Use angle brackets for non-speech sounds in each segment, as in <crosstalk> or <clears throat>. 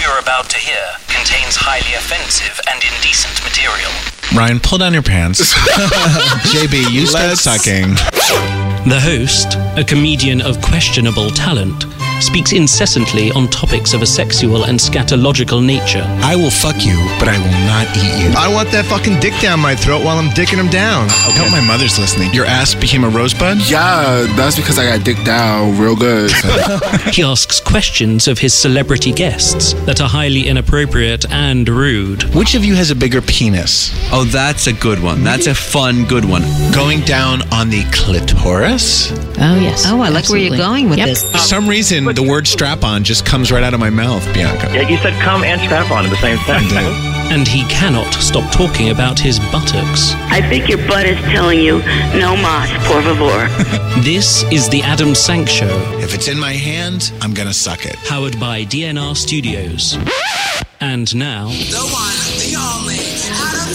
you're about to hear contains highly offensive and indecent material. Ryan, pull down your pants. <laughs> JB, you start sucking. The host, a comedian of questionable talent, speaks incessantly on topics of a sexual and scatological nature. I will fuck you, but I will not eat you. I want that fucking dick down my throat while I'm dicking him down. I hope my mother's listening. Your ass became a rosebud? Yeah, that's because I got dick down real good. <laughs> <laughs> He asks questions of his celebrity guests that are highly inappropriate and rude. Which of you has a bigger penis? Oh, that's a good one. That's a fun, good one. Going down on the clitoris? Oh, yes. Oh, I like where you're going with Yep. this. For some reason, the word strap on just comes right out of my mouth, Bianca. Yeah, you said come and strap on at the same time. And he cannot stop talking about his buttocks. I think your butt is telling you, no mas, por favor. <laughs> This is the Adam Sank Show, If it's in my hand, I'm gonna suck it. powered by DNR Studios. And now, The one, the only, Adam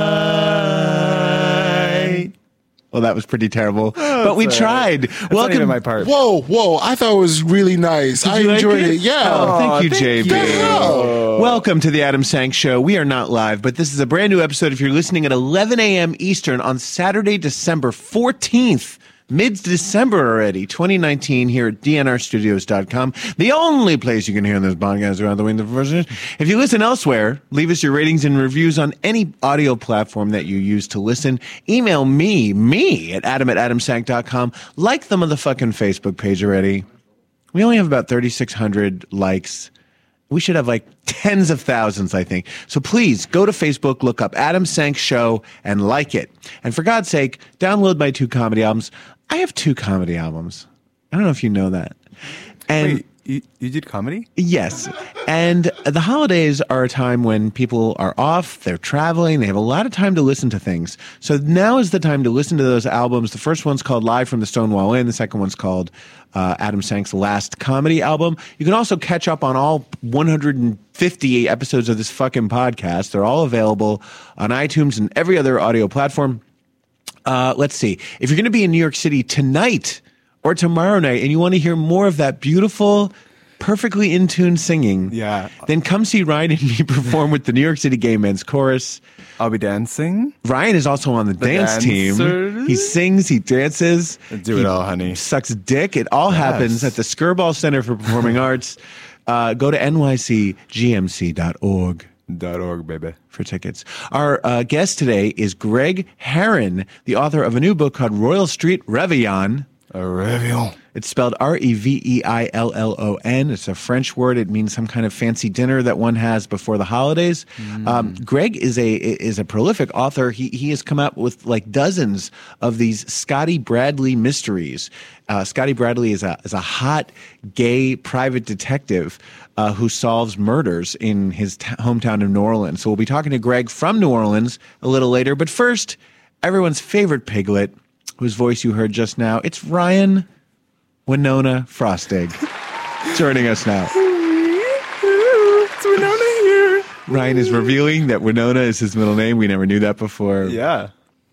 Well, that was pretty terrible, <laughs> but we tried. Welcome. To my part. whoa, whoa! I thought it was really nice. I you like enjoyed it? it? Yeah. Oh, oh thank you, thank JB. you. Welcome to the Adam Sank Show. We are not live, but this is a brand new episode. If you're listening at 11 a.m. Eastern on Saturday, December 14th, mid December already, 2019, here at DNRstudios.com, the only place you can hear this podcast around the window. If you listen elsewhere, leave us your ratings and reviews on any audio platform that you use to listen. Email me, me at adam at adamsank.com. Like the motherfucking Facebook page already. We only have about 3,600 likes. We should have like tens of thousands, I think. So please go to Facebook, look up Adam Sank Show, and like it. And for God's sake, download my two comedy albums. I have two comedy albums. I don't know if you know that. And Wait, you, you did comedy? Yes. And the holidays are a time when people are off, they're traveling, they have a lot of time to listen to things. So now is the time to listen to those albums. The first one's called Live from the Stonewall Inn, the second one's called uh, Adam Sank's last comedy album. You can also catch up on all 150 episodes of this fucking podcast. They're all available on iTunes and every other audio platform. Uh, let's see. If you're going to be in New York City tonight or tomorrow night and you want to hear more of that beautiful, perfectly in tune singing, Yeah. then come see Ryan and me <laughs> perform with the New York City Gay Men's Chorus. I'll be dancing. Ryan is also on the, dance team. He sings, he dances, Do he it all, honey. sucks dick. It all happens at the Skirball Center for Performing <laughs> Arts. Uh, go to nycgmc.org Dot org, baby. For tickets. Our uh, guest today is Greg Herren, the author of a new book called Royal Street Reveillon. A Réveillon. It's spelled R E V E I L L O N. It's a French word. It means some kind of fancy dinner that one has before the holidays. Um, Greg is a is a prolific author. He he has come out with like dozens of these Scotty Bradley mysteries. Uh, Scotty Bradley is a is a hot gay private detective uh, who solves murders in his t- hometown of New Orleans. So we'll be talking to Greg from New Orleans a little later. But first, everyone's favorite piglet, whose voice you heard just now. It's Ryan. Winona Frostig <laughs> joining us now. It's Winona here. Ryan is revealing that Winona is his middle name. We never knew that before. Yeah.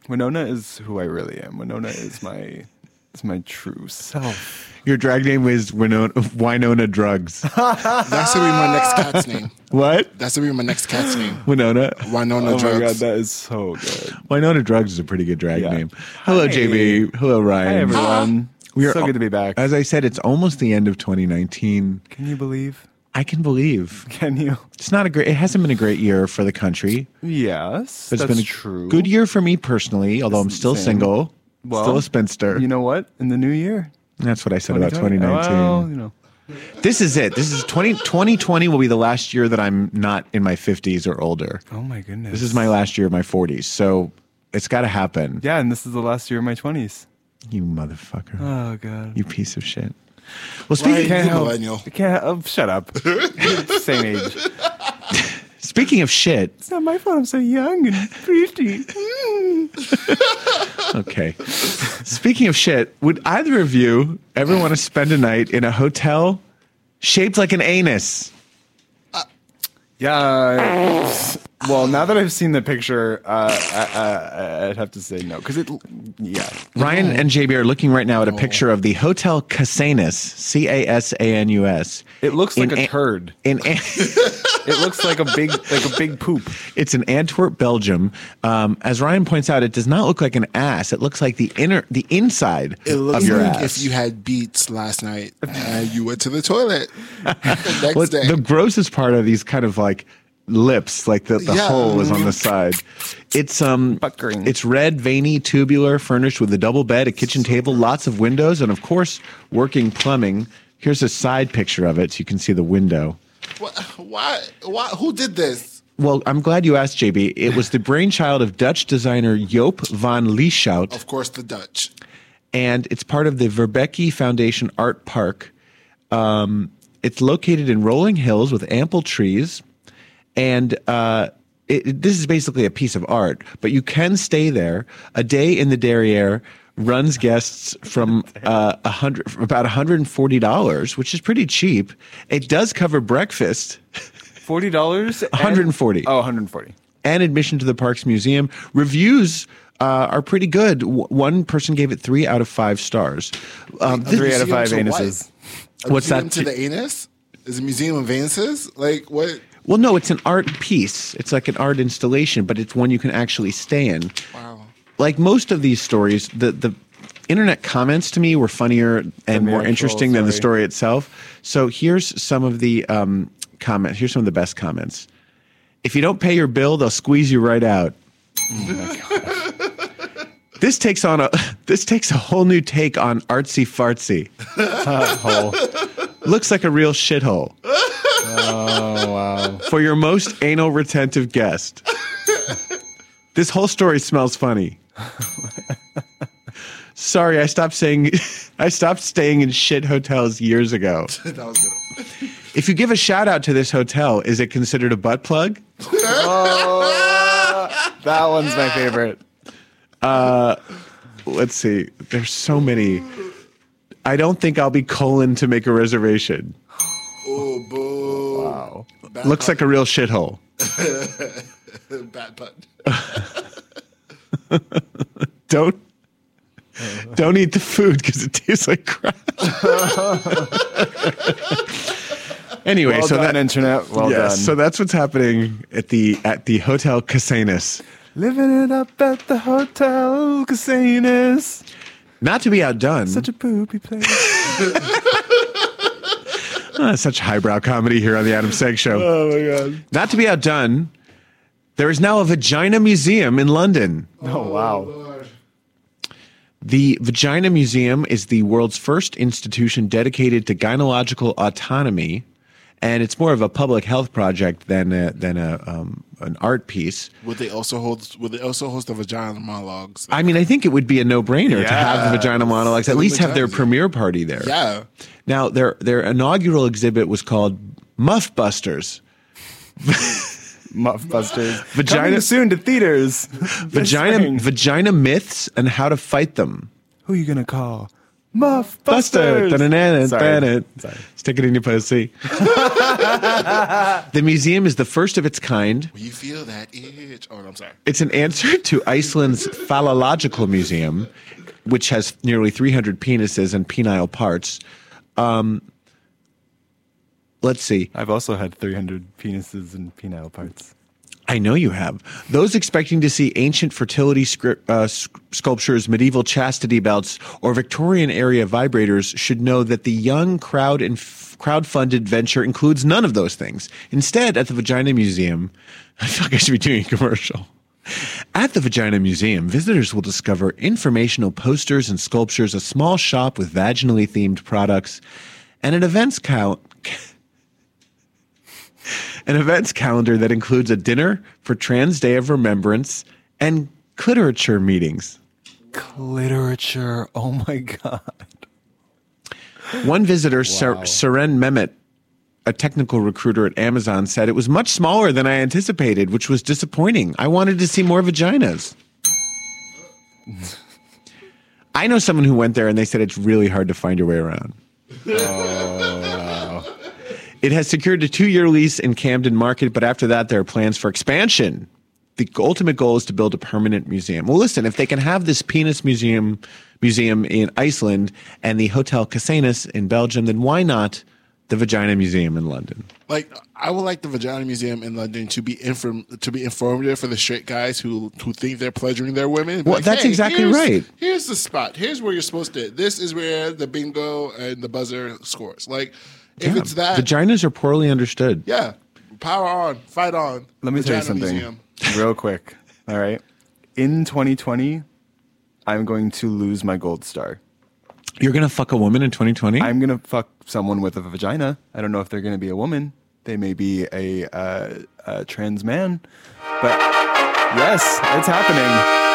Winona is who I really am. Winona is my is my true self. Your drag name is Winona, Winona Drugs. <laughs> That's gonna be my next cat's name. what? That's gonna be my next cat's name. Winona. Winona Oh my god, Drugs. that is so good. Winona Drugs is a pretty good drag Yeah. name. Hello, Hi. JB. Hello, Ryan. Hi everyone. Um, we are so good to be back. As I said, it's almost the end of 2019. Can you believe? I can believe Can you? it's not a great. It hasn't been a great year for the country. Yes, But that's it's been a true. good year for me personally. Although I'm still Same. single, Well, still a spinster. You know what? In the new year, That's what I said about 2019. Well, you know. This is it. This is 20, 2020 will be the last year that I'm not in my 50s or older. Oh my goodness. This is my last year of my 40s. So it's got to happen. Yeah, and this is the last year of my twenties. You motherfucker. Oh god. You piece of shit. Well, Ryan, speaking, you help. millennial. I can't. Oh, shut up. <laughs> Same age. Speaking of shit, It's not my fault. I'm so young and pretty. <laughs> okay. Speaking of shit, would either of you ever want to spend a night in a hotel shaped like an anus? Uh, yeah. Well, now that I've seen the picture, uh, I, I, I'd have to say no because it. Yeah. Ryan and JB are looking right now at a picture of the Hotel Casanus, C A S A N U S. It looks like In a a- turd. In <laughs> An- It looks like a big, like a big poop. it's in Antwerp, Belgium. Um, as Ryan points out, it does not look like an ass. It looks like the inner, the inside It looks of your like ass. if you had beats last night and you went to the toilet <laughs> the next Well, day. the grossest part are these kind of like lips, like the, the Yeah. hole is on the side. It's um, Puckering. it's red, veiny, tubular, furnished with a double bed, a kitchen table, lots of windows, and of course, working plumbing. Here's a side picture of it, so you can see the window. Wha- why? Why? Who did this? Well, I'm glad you asked, JB. It was the brainchild of Dutch designer Joep van Lieshout, Of course, the Dutch. and it's part of the Verbeke Foundation Art Park. Um, it's located in rolling hills with ample trees, and uh, it, it- this is basically a piece of art. But you can stay there. A day in the derriere runs guests from uh, hundred, about 140 dollars, which is pretty cheap. It does cover breakfast Forty dollars. <laughs> 140. Oh, 140. and admission to the parks museum. Reviews. Uh, are pretty good. W- one person gave it three out of five stars. Um, this- Three out of five to what? anuses. What's that to the anus? Is a museum of anuses? Like what? Well, no, it's an art piece. It's like an art installation, but it's one you can actually stay in. Wow. Like most of these stories, the the internet comments to me were funnier and more actual interesting than the story. story itself. So here's some of the um, comments. Here's some of the best comments. If you don't pay your bill, they'll squeeze you right out. <laughs> this takes on a <laughs> this takes a whole new take on artsy fartsy. <laughs> Hole. Looks like a real shithole. Oh wow. for your most anal retentive guest. this whole story smells funny. Sorry, I stopped saying <laughs> I stopped staying in shit hotels years ago. <laughs> that was good. If you give a shout out to this hotel, is it considered a butt plug? That one's my favorite. Uh, Let's see. There's so many. I don't think I'll be colon to make a reservation. Oh, boo. Wow. Bad Looks like a real shithole. <laughs> bad pun. <laughs> Don't don't eat the food because it tastes like crap. <laughs> anyway, Well so done, that internet. Well yes, done. so that's what's happening at the at the Hotel Casanus. Living it up at the hotel casinos. Not to be outdone, Such a poopy place. Uh, such highbrow comedy here on the Adam Sank Show. <laughs> oh my god. Not to be outdone, there is now a vagina museum in London. Oh wow. The Vagina Museum is the world's first institution dedicated to gynecological autonomy, and it's more of a public health project than a, than a um, an art piece. Would they also hold? Would they also host the vagina monologues? I mean, I think it would be a no brainer to have the vagina monologues. At least have their premiere party there. Yeah. Now, their their inaugural exhibit was called Muff Busters. Muff Busters. <laughs> Vagina- Coming soon to theaters. Vagina vagina myths and how to fight them. Who are you gonna call? Muff Buster. Sorry. Sorry. Stick it in your pussy. the museum is the first of its kind. You feel that itch? Oh, I'm sorry. It's an answer to Iceland's Phallological Museum, which has nearly 300 penises and penile parts. Um, let's see. I've also had 300 penises and penile parts. I know you have. Those expecting to see ancient fertility scri- uh, sculptures, medieval chastity belts, or Victorian area vibrators should know that the young crowd and f- crowd-funded venture includes none of those things. Instead, at the Vagina Museum, <laughs> I feel like I should be doing a commercial. At the Vagina Museum, visitors will discover informational posters and sculptures, a small shop with vaginally themed products, and an events count. An events calendar that includes a dinner for Trans Day of Remembrance and literature meetings. Literature. Oh my god. One visitor, Ser- Seren Mehmet, a technical recruiter at Amazon said it was much smaller than I anticipated, which was disappointing. I wanted to see more vaginas. <laughs> I know someone who went there and they said it's really hard to find your way around. Oh, It has secured a two year lease in Camden Market, but after that, there are plans for expansion. The ultimate goal is to build a permanent museum. Well, listen, if they can have this penis museum museum in Iceland and the Hotel Casanus in Belgium, then why not the Vagina Museum in London? Like I would like the Vagina Museum in London to be inform to be informative for the straight guys who who think they're pleasuring their women. Well, Like, that's hey, exactly here's- right. Here's the spot. Here's where you're supposed to. This is where the bingo and the buzzer scores. Like if Yeah. it's that, Vaginas are poorly understood. yeah, power on, fight on. Let me tell you something Museum. real quick. All right. In 2020, I'm going to lose my gold star. You're going to fuck a woman in 2020? I'm going to fuck someone with a vagina. I don't know if they're going to be a woman. They may be a, uh, a trans man. But yes, it's happening.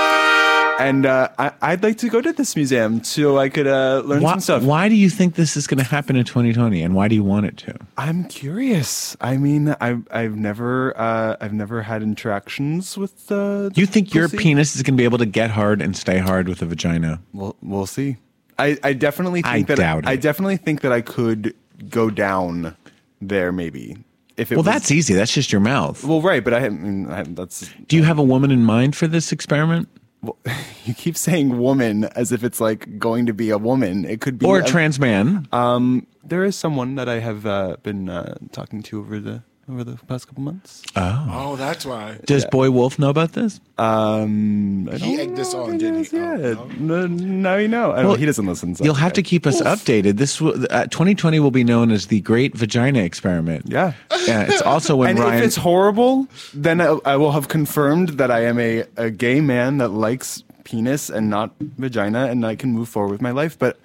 And uh, I, I'd like to go to this museum so I could uh, learn why, some stuff. why do you think this is going to happen in 2020 and why do you want it to? I'm curious. I mean, I've I've never uh, I've never had interactions with. Uh, You think your penis is going to be able to get hard and stay hard with a vagina? We'll we'll see. I, I definitely think I that doubt I it. definitely think that I could go down there maybe if it Well, was, that's easy. That's just your mouth. well right, but I, I mean I, that's Do you have a woman in mind for this experiment? <laughs> you keep saying woman as if it's like going to be a woman. It could be Or a a- trans man? Um, there is someone that I have uh, been uh, talking to over the over the past couple months. Oh, oh, that's why. Does Boy Wolf know about this? Um, I He don't egged us on, didn't he? Yeah, Oh, no, now you know. I don't Well. He doesn't listen. So You'll have okay. to keep us updated. This will, uh, 2020 will be known as the Great Vagina Experiment. Yeah. Yeah, it's <laughs> also when and Ryan. if it's horrible, then I, I will have confirmed that I am a, a gay man that likes penis and not vagina, and I can move forward with my life. But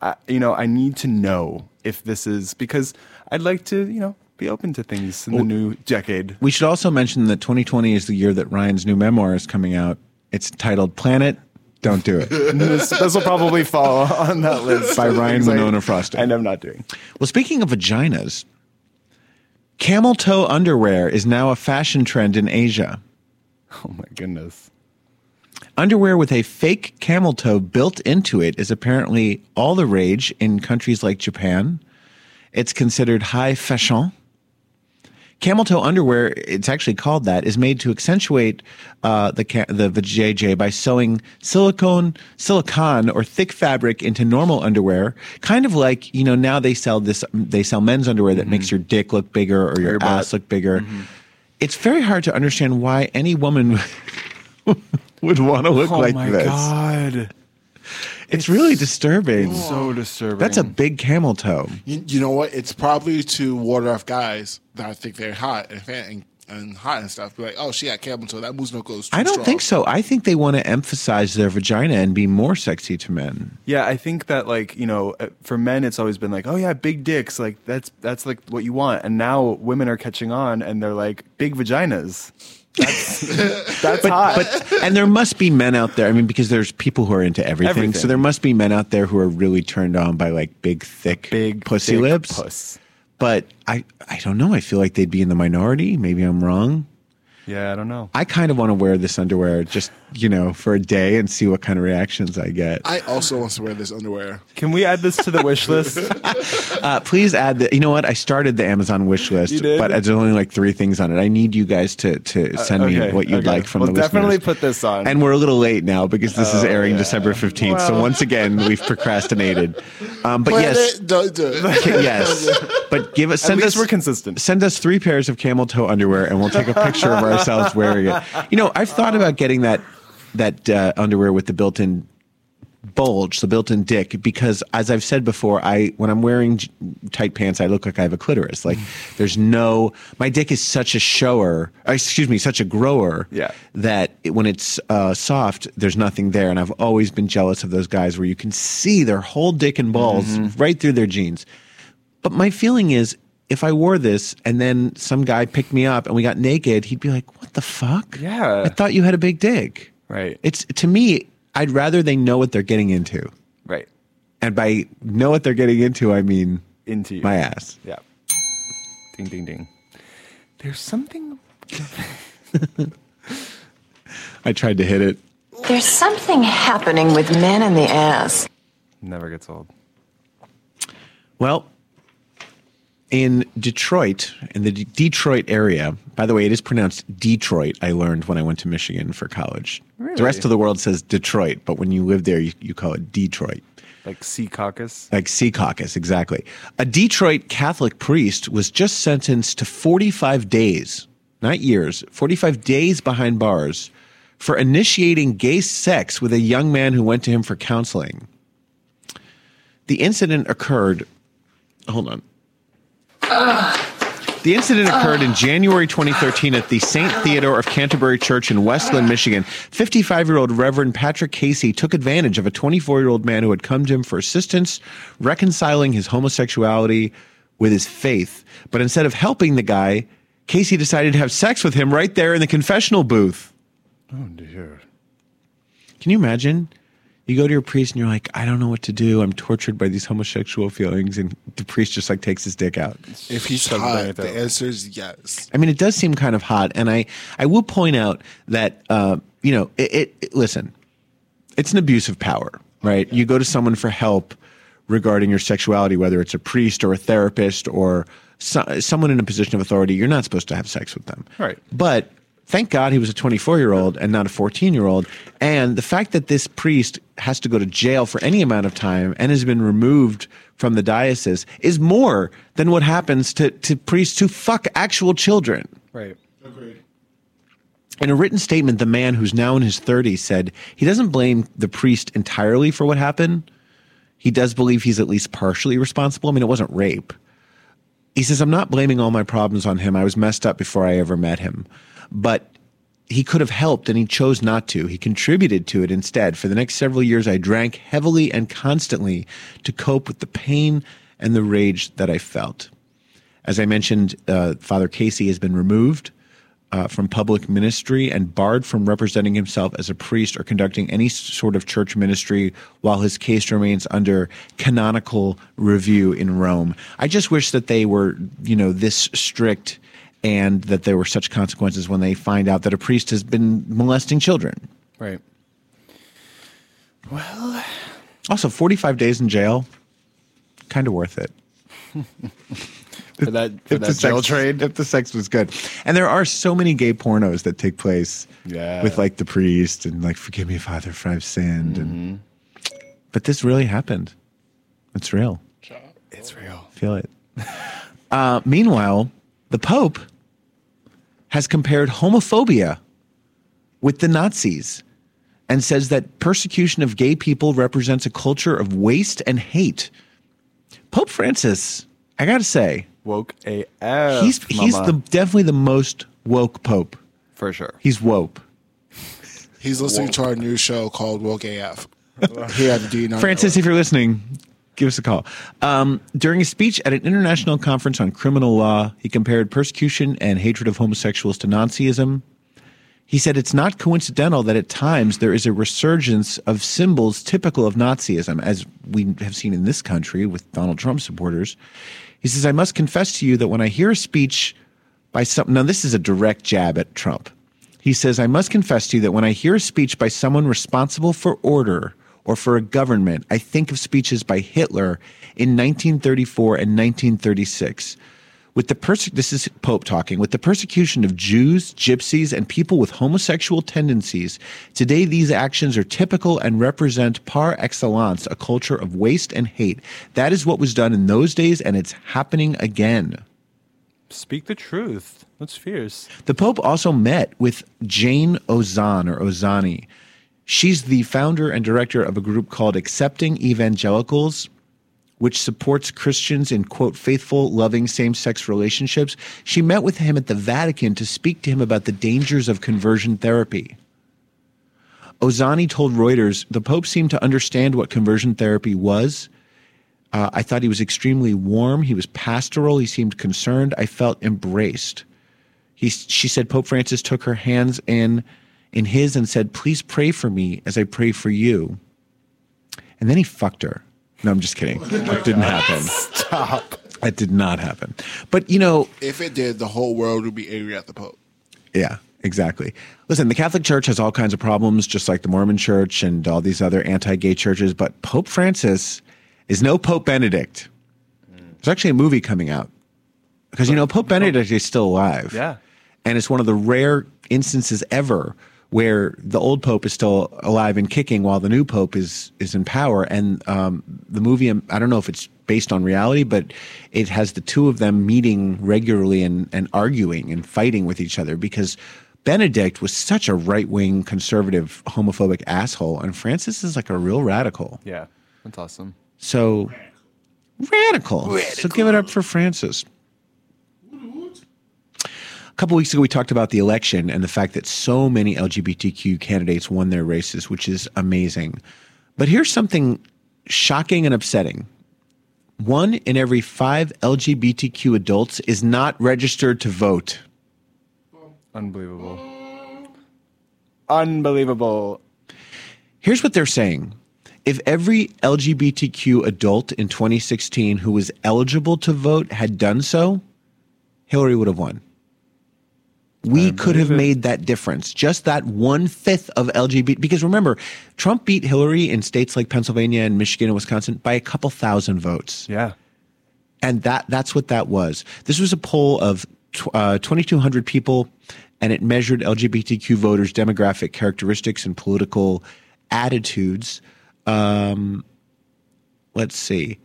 I, you know, I need to know if this is because I'd like to, you know, be open to things in the new decade. we should also mention that 2020 is the year that Ryan's new memoir is coming out. It's titled Planet. Don't do it. <laughs> this, this will probably fall on that list By Ryan Winona Frost. and I'm not doing. Well, speaking of vaginas, camel toe underwear is now a fashion trend in Asia. Oh my goodness. Underwear with a fake camel toe built into it is apparently all the rage in countries like Japan. It's considered high fashion. Camel toe underwear, it's actually called that, is made to accentuate uh, the ca- the JJ by sewing silicone, silicon, or thick fabric into normal underwear. Kind of like you know now they sell this they sell men's underwear that makes your dick look bigger or your, your butt. ass look bigger. It's very hard to understand why any woman <laughs> would want to look Oh like my this. god. It's, really disturbing. So disturbing. That's a big camel toe. You, you know what? It's probably to ward off guys that think they're hot and, and, and hot and stuff. Be like, oh, she got camel toe. That moves no goes. Too I don't strong. think so. I think they want to emphasize their vagina and be more sexy to men. Yeah, I think that like you know, uh, for men, it's always been like, oh yeah, big dicks, like that's that's like what you want, and now women are catching on, and they're like big vaginas. That's <laughs> that's hot. But and there must be men out there. I mean, because there's people who are into everything. Everything. So there must be men out there who are really turned on by like big, thick, big pussy thick lips. puss. But I, I don't know. I feel like they'd be in the minority. Maybe I'm wrong. Yeah, I don't know. I kind of want to wear this underwear just you know for a day and see what kind of reactions I get. I also want to wear this underwear. Can we add this to the wish list? <laughs> Uh, please add the. You know what? I started the Amazon wish list, but there's only like three things on it. I need you guys to to send me okay, what you'd okay. like from We'll the definitely listeners. put this on. And we're a little late now because this is Oh, airing yeah. December 15th. so once again, we've procrastinated. Um, but Plan yes, it, don't do it. okay, <laughs> yes. But give us At send least us we're consistent. Send us three pairs of camel toe underwear, and we'll take a picture of ourselves wearing it. You know, I've thought about getting that that uh, underwear with the built-in bulge, the built-in dick, because as I've said before, I when I'm wearing j- tight pants, I look like I have a clitoris. Like there's no, my dick is such a shower, uh, excuse me, such a grower, Yeah. that it, when it's uh, soft, there's nothing there. And I've always been jealous of those guys where you can see their whole dick and balls right through their jeans. But my feeling is, if I wore this and then some guy picked me up and we got naked, he'd be like, "What the fuck? Yeah. I thought you had a big dick." Right. It's to me, I'd rather they know what they're getting into, right and by know what they're getting into, I mean into you. my ass. Yeah. Ding ding ding. There's something. <laughs> I tried to hit it. There's something happening with men in the ass. Never gets old. Well, in Detroit, in the D- Detroit area, by the way, it is pronounced Detroit. I learned when I went to Michigan for college. Really? The rest of the world says Detroit, but when you live there, you, you call it Detroit. Like Secaucus. Like Secaucus, exactly. A Detroit Catholic priest was just sentenced to 45 days, not years, 45 days behind bars for initiating gay sex with a young man who went to him for counseling. The incident occurred. Hold on. The incident occurred in January 2013 at the St. Theodore of Canterbury Church in Westland, Michigan. 55 year old Reverend Patrick Casey took advantage of a 24 year old man who had come to him for assistance reconciling his homosexuality with his faith. But instead of helping the guy, Casey decided to have sex with him right there in the confessional booth. Oh dear. Can you imagine? You go to your priest and you're like, I don't know what to do. I'm tortured by these homosexual feelings. And the priest just like takes his dick out. If he's Shove hot, right the answer is yes. I mean, it does seem kind of hot, and I I will point out that uh, you know it, it, it- Listen, it's an abuse of power, right? You go to someone for help regarding your sexuality, whether it's a priest or a therapist or so, someone in a position of authority. You're not supposed to have sex with them, Right. But thank God he was a 24 year old and not a 14 year old. And the fact that this priest has to go to jail for any amount of time and has been removed from the diocese is more than what happens to, to priests who fuck actual children. Right. Agreed. In a written statement, the man who's now in his 30s said he doesn't blame the priest entirely for what happened. He does believe he's at least partially responsible. I mean, it wasn't rape. He says, I'm not blaming all my problems on him. I was messed up before I ever met him. But he could have helped and he chose not to. He contributed to it instead. For the next several years, I drank heavily and constantly to cope with the pain and the rage that I felt. As I mentioned, uh, Father Casey has been removed uh, from public ministry and barred from representing himself as a priest or conducting any sort of church ministry while his case remains under canonical review in Rome. I just wish that they were, you know, this strict and that there were such consequences when they find out that a priest has been molesting children. Right. Well, Also, 45 days in jail, kind of worth it. <laughs> for that for if that the jail sex, trade. if the sex was good. And there are so many gay pornos that take place Yeah. with like the priest and like forgive me father for I've sinned and but this really happened. It's real. It's real. Feel it. <laughs> Uh, meanwhile, the Pope has compared homophobia with the Nazis and says that persecution of gay people represents a culture of waste and hate. Pope Francis, I gotta say, Woke AF. he's he's mama. the definitely the most woke pope. for sure. He's woke. He's listening to our new show called Woke AF. Here at the DNR. Francis, if you're listening, give us a call. Um, during a speech at an international conference on criminal law, he compared persecution and hatred of homosexuals to Nazism. He said it's not coincidental that at times there is a resurgence of symbols typical of Nazism, as we have seen in this country with Donald Trump supporters. He says, I must confess to you that when I hear a speech by some, now this is a direct jab at Trump. He says, I must confess to you that when I hear a speech by someone responsible for order or for a government, I think of speeches by Hitler in 1934 and 1936. With the perse- this is Pope talking, with the persecution of Jews, gypsies, and people with homosexual tendencies, today these actions are typical and represent par excellence a culture of waste and hate. That is what was done in those days, and it's happening again. Speak the truth. That's fierce. The Pope also met with Jane Ozan or Ozani. She's the founder and director of a group called Accepting Evangelicals, which supports Christians in quote faithful, loving same-sex relationships. She met with him at the Vatican to speak to him about the dangers of conversion therapy. Ozani told Reuters the Pope seemed to understand what conversion therapy was. Uh, I thought he was extremely warm. He was pastoral. He seemed concerned. I felt embraced. He, she said Pope Francis took her hands in in his and said, "Please pray for me as I pray for you." And then he fucked her. No, I'm just kidding. That didn't happen. Stop. That did not happen. But you know, If it did, the whole world would be angry at the Pope. Yeah, exactly. Listen, the Catholic Church has all kinds of problems, just like the Mormon Church and all these other anti gay churches, but Pope Francis is no Pope Benedict. There's actually a movie coming out because, you know, Pope Benedict is still alive. Yeah. And it's one of the rare instances ever where the old pope is still alive and kicking while the new pope is is in power. And um, the movie, um, I don't know if it's based on reality, but it has the two of them meeting regularly and, and arguing and fighting with each other because Benedict was such a right wing conservative homophobic asshole, and Francis is like a real radical. Yeah, that's awesome. So radical. So give it up for Francis. A couple weeks ago, we talked about the election and the fact that so many LGBTQ candidates won their races, which is amazing. But here's something shocking and upsetting. One in every five LGBTQ adults is not registered to vote. Unbelievable. Unbelievable. Here's what they're saying. If every LGBTQ adult in 2016 who was eligible to vote had done so, Hillary would have won. We could have made that difference. Just that one fifth of LGBT. Because remember, Trump beat Hillary in states like Pennsylvania and Michigan and Wisconsin by a couple thousand votes. Yeah. And that that's what that was. This was a poll of tw- uh, 2,200 people, and it measured LGBTQ voters' demographic characteristics and political attitudes. Um, let's see.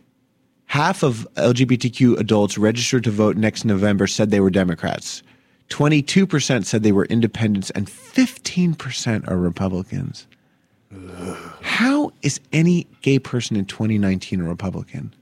Half of LGBTQ adults registered to vote next November said they were Democrats. 22% said they were independents, and 15% are Republicans. How is any gay person in 2019 a Republican?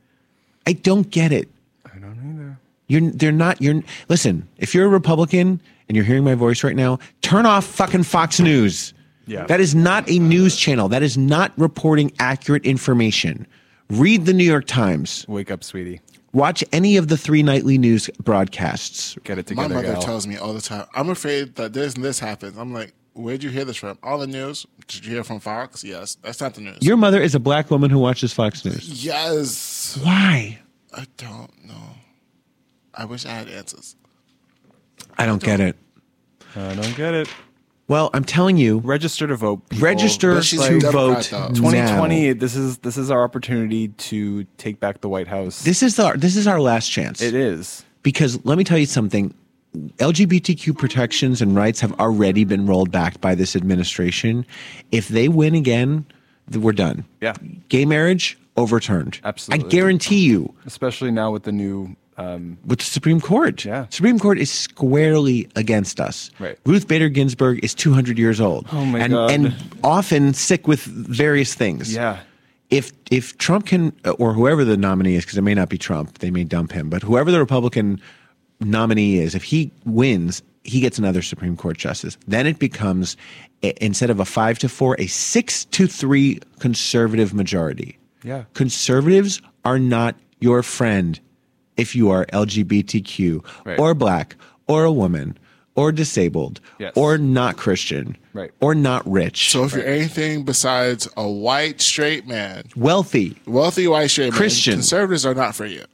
I don't get it. I don't either. You're they're not you're listen, if you're a Republican and you're hearing my voice right now, turn off fucking Fox News. Yeah. That is not a news channel. That is not reporting accurate information. Read the New York Times. Wake up, sweetie. Watch any of the three nightly news broadcasts. Get it together. My mother gal. tells me all the time, I'm afraid that this and this happens. I'm like, where'd you hear this from? All the news? Did you hear from Fox? Yes. That's not the news. Your mother is a black woman who watches Fox News. yes. Why? I don't know. I wish I had answers. I don't get it. I don't get it. Well, I'm telling you, Register to vote. people. register to Democrat, vote. though. now. 2020. This is this is our opportunity to take back the White House. This is the this is our last chance. it is. because let me tell you something LGBTQ protections and rights have already been rolled back by this administration. If they win again, we're done. Yeah. Gay marriage overturned. Absolutely. I guarantee you Especially now with the new. Um, with the Supreme Court. Yeah. Supreme Court is squarely against us. Right. Ruth Bader Ginsburg is 200 years old. Oh, my and, God. And often sick with various things. yeah. if if Trump can or whoever the nominee is, because it may not be Trump, they may dump him, but whoever the Republican nominee is, if he wins, he gets another Supreme Court justice. Then it becomes a- instead of a five to four, a six to three conservative majority. Yeah. Conservatives are not your friend if you are LGBTQ Right. or black or a woman or disabled Yes. or not Christian Right. or not rich, So if you're anything besides a white straight man, wealthy, wealthy white straight man, Christian. conservatives are not for you.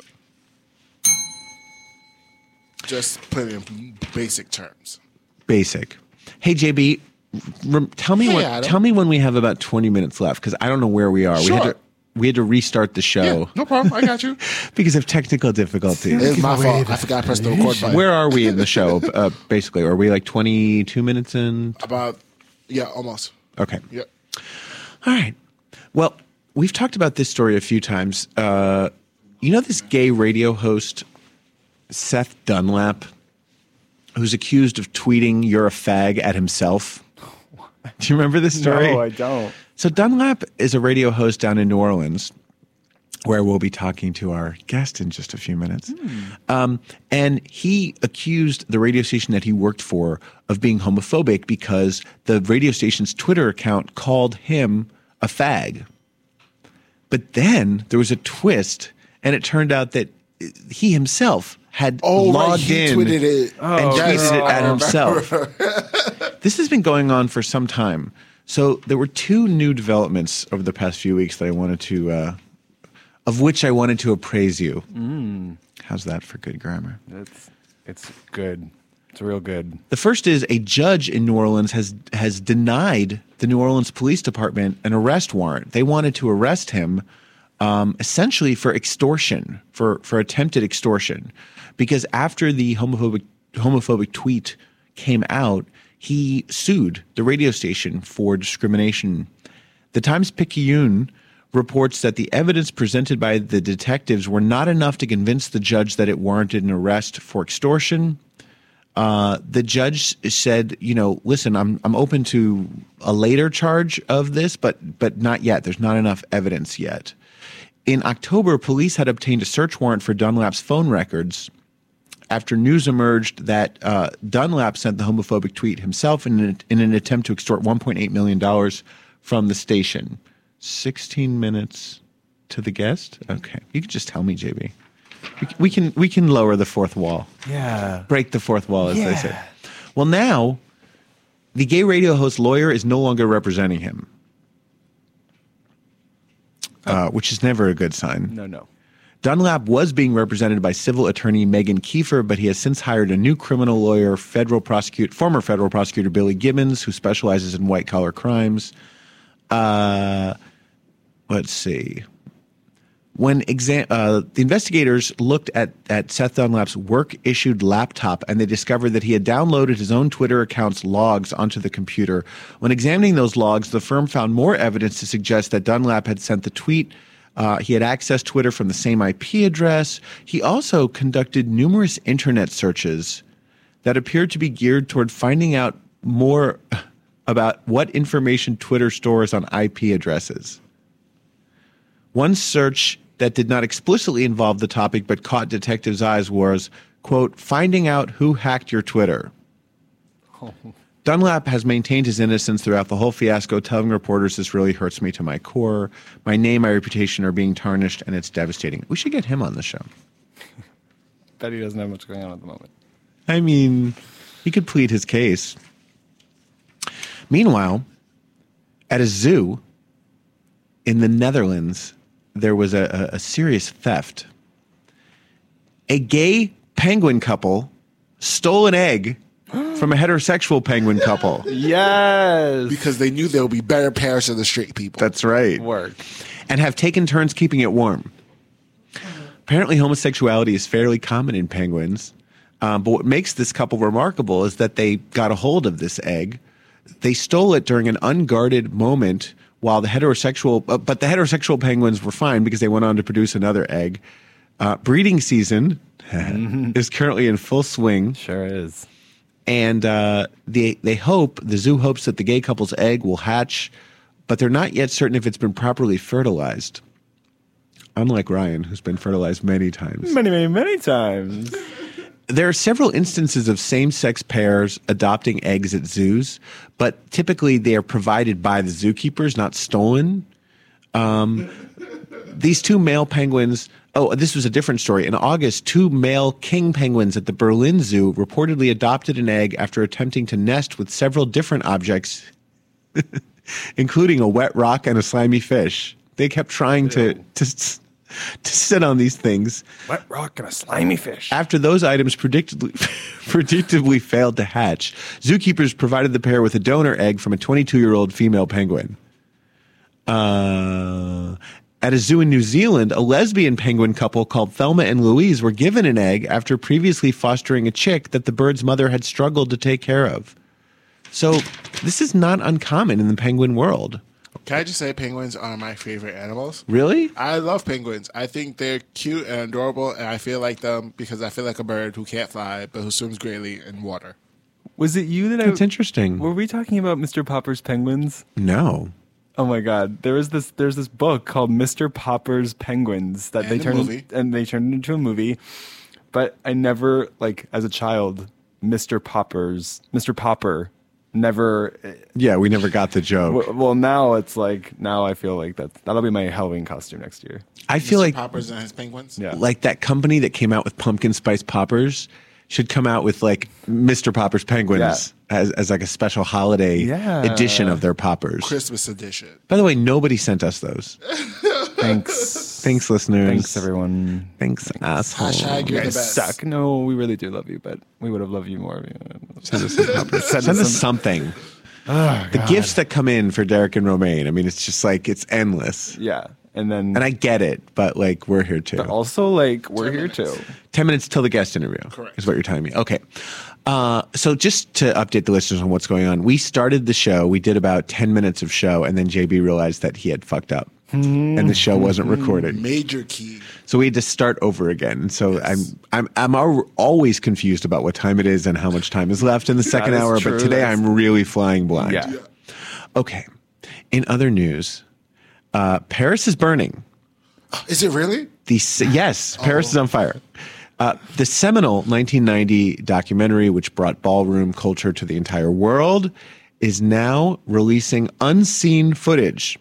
Just put it in basic terms. basic. Hey JB, tell me Hey, what. Adam. Tell me when we have about twenty minutes left because I don't know where we are. We had Sure. to we had to restart the show Yeah, no problem. I got you. <laughs> because of technical difficulties. It's my fault. I forgot to press the record button. Where are we in the show? Uh, basically, are we like twenty two minutes in? About yeah, almost. Okay. Yep. All right. Well, we've talked about this story a few times. Uh, you know this gay radio host, Seth Dunlap, who's accused of tweeting "You're a fag" at himself. <laughs> Do you remember this story? No, I don't. So Dunlap is a radio host down in New Orleans, where we'll be talking to our guest in just a few minutes. Um, and he accused the radio station that he worked for of being homophobic because the radio station's Twitter account called him a fag. But then there was a twist, and it turned out that he himself had Oh, right. logged He in tweeted it. and Oh, tweeted it at himself. <laughs> This has been going on for some time. So there were two new developments over the past few weeks that I wanted to uh, of which I wanted to appraise you. Mm. How's that for good grammar? It's it's good. It's real good. The first is a judge in New Orleans has has denied the New Orleans Police Department an arrest warrant. They wanted to arrest him um, essentially for extortion, for for attempted extortion, because after the homophobic homophobic tweet came out, he sued the radio station for discrimination. The Times Picayune reports that the evidence presented by the detectives were not enough to convince the judge that it warranted an arrest for extortion. Uh, the judge said, you know, listen, I'm I'm open to a later charge of this, but but not yet. There's not enough evidence yet. In October, police had obtained a search warrant for Dunlap's phone records after news emerged that uh, Dunlap sent the homophobic tweet himself in an, in an attempt to extort 1.8 million dollars from the station. 16 minutes to the guest. Okay, you can just tell me, JB. We, we can we can lower the fourth wall Yeah. break the fourth wall, as they say. Yeah. Well, now the gay radio host lawyer is no longer representing him, uh, which is never a good sign. No, no. Dunlap was being represented by civil attorney Megan Kiefer, but he has since hired a new criminal lawyer, federal prosecute, former federal prosecutor Billy Gibbens, who specializes in white collar crimes. Uh, let's see. When exam- uh, the investigators looked at, at Seth Dunlap's work issued laptop and they discovered that he had downloaded his own Twitter account's logs onto the computer. When examining those logs, the firm found more evidence to suggest that Dunlap had sent the tweet. Uh, he had accessed Twitter from the same IP address. He also conducted numerous internet searches that appeared to be geared toward finding out more <laughs> about what information Twitter stores on IP addresses. One search that did not explicitly involve the topic but caught detectives' eyes was, quote, finding out who hacked your Twitter. Dunlap has maintained his innocence throughout the whole fiasco, telling reporters this really hurts me to my core. My name, my reputation are being tarnished, and it's devastating. We should get him on the show. <laughs> Bet he doesn't have much going on at the moment. I mean, he could plead his case. Meanwhile, at a zoo in the Netherlands, there was a, a, a serious theft. A gay penguin couple stole an egg from a heterosexual penguin couple. Yes. because they knew there would be better pairs than the straight people. That's right. Work. and have taken turns keeping it warm. Apparently, homosexuality is fairly common in penguins. Um, but what makes this couple remarkable is that they got a hold of this egg. They stole it during an unguarded moment while the heterosexual, uh, but the heterosexual penguins were fine because they went on to produce another egg. Uh, breeding season <laughs> is currently in full swing Sure is. And uh, they they hope the zoo hopes that the gay couple's egg will hatch, but they're not yet certain if it's been properly fertilized. Unlike Ryan, who's been fertilized many times, Many, many, many times. there are several instances of same-sex pairs adopting eggs at zoos, but typically they are provided by the zookeepers, not stolen. Um, these two male penguins. Oh, this was a different story. In August, two male king penguins at the Berlin Zoo reportedly adopted an egg after attempting to nest with several different objects, <laughs> including a wet rock and a slimy fish. They kept trying to to to sit on these things. Wet rock and a slimy fish. After those items predictably, <laughs> predictably failed to hatch, zookeepers provided the pair with a donor egg from a 22 year old female penguin. Uh, at a zoo in New Zealand, a lesbian penguin couple called Thelma and Louise were given an egg after previously fostering a chick that the bird's mother had struggled to take care of. So, this is not uncommon in the penguin world. Can I just say penguins are my favorite animals? Really? I love penguins. I think they're cute and adorable, and I feel like them because I feel like a bird who can't fly but who swims greatly in water. Was it you that I? That's interesting. Were we talking about Mr. Popper's penguins? No. Oh my God! There was this. There's this book called Mr. Popper's Penguins that And they turned movie. and they turned into a movie. But I never like as a child, Mr. Popper's Mr. Popper never. Eh, yeah, we never got the joke. Well, well, now it's like now I feel like that that'll be my Halloween costume next year. I feel Mr. like Poppers and his penguins. Yeah. like that company that came out with pumpkin spice poppers should come out with like Mr. Popper's penguins as, as like a special holiday Yeah. edition of their poppers. Christmas edition. By the way, nobody sent us those. <laughs> Thanks. Thanks, listeners. Thanks, everyone. Thanks, asshole. Hashtag You you're the guys best. suck. No, we really do love you, but we would have loved you more. Send us, send Send us us something. Oh, The gifts that come in for Derek and Romaine. I mean, it's just like it's endless. Yeah, and then And I get it, but like we're here too. but also like we're here too. 10 minutes till the guest interview. Correct. Is what you're telling me. Okay. Uh, so just to update the listeners on what's going on, we started the show. We did about 10 minutes of show, and then JB realized that he had fucked up. And the show wasn't recorded, Major key. so we had to start over again. So I'm I'm I'm always confused about what time it is and how much time is left in the second hour. true. But today That's- I'm really flying blind. Yeah. Okay. In other news, uh, Paris is burning. Is it really? The yes, Paris is on fire. Uh, the seminal 1990 documentary, which brought ballroom culture to the entire world, is now releasing unseen footage.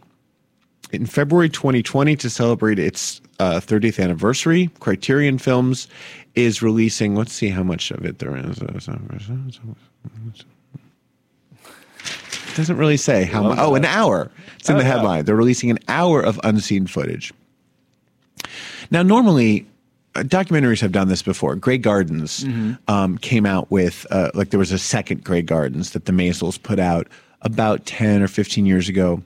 In February 2020, to celebrate its uh, 30th anniversary, Criterion Films is releasing. Let's see how much of it there is. It doesn't really say how much. Oh, an hour. It's in Oh, the headline. They're releasing an hour of unseen footage. Now, normally, documentaries have done this before. Grey Gardens um, came out with, uh, like, there was a second Grey Gardens that the Maysles put out about 10 or 15 years ago.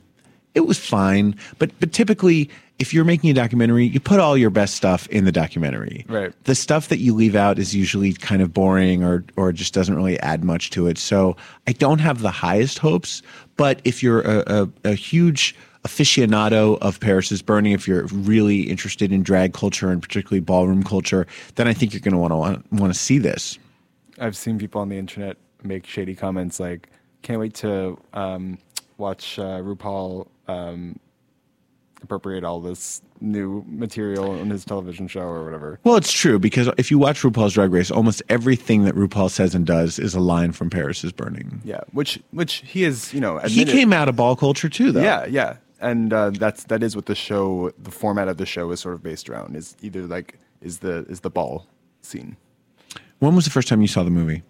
It was fine, but but typically, if you're making a documentary, you put all your best stuff in the documentary. Right. The stuff that you leave out is usually kind of boring or or just doesn't really add much to it. So I don't have the highest hopes. But if you're a, a, a huge aficionado of Paris is Burning, if you're really interested in drag culture and particularly ballroom culture, then I think you're going to want to want to see this. I've seen people on the internet make shady comments like, "Can't wait to um, watch uh, RuPaul um, appropriate all this new material on his television show or whatever." Well, it's true because if you watch RuPaul's Drag Race, almost everything that RuPaul says and does is a line from Paris is Burning. Yeah, which which he is, you know, He came out of ball culture too, though. Yeah, yeah, and uh, that's that is what the show, the format of the show is sort of based around. Is either like is the is the ball scene. When was the first time you saw the movie?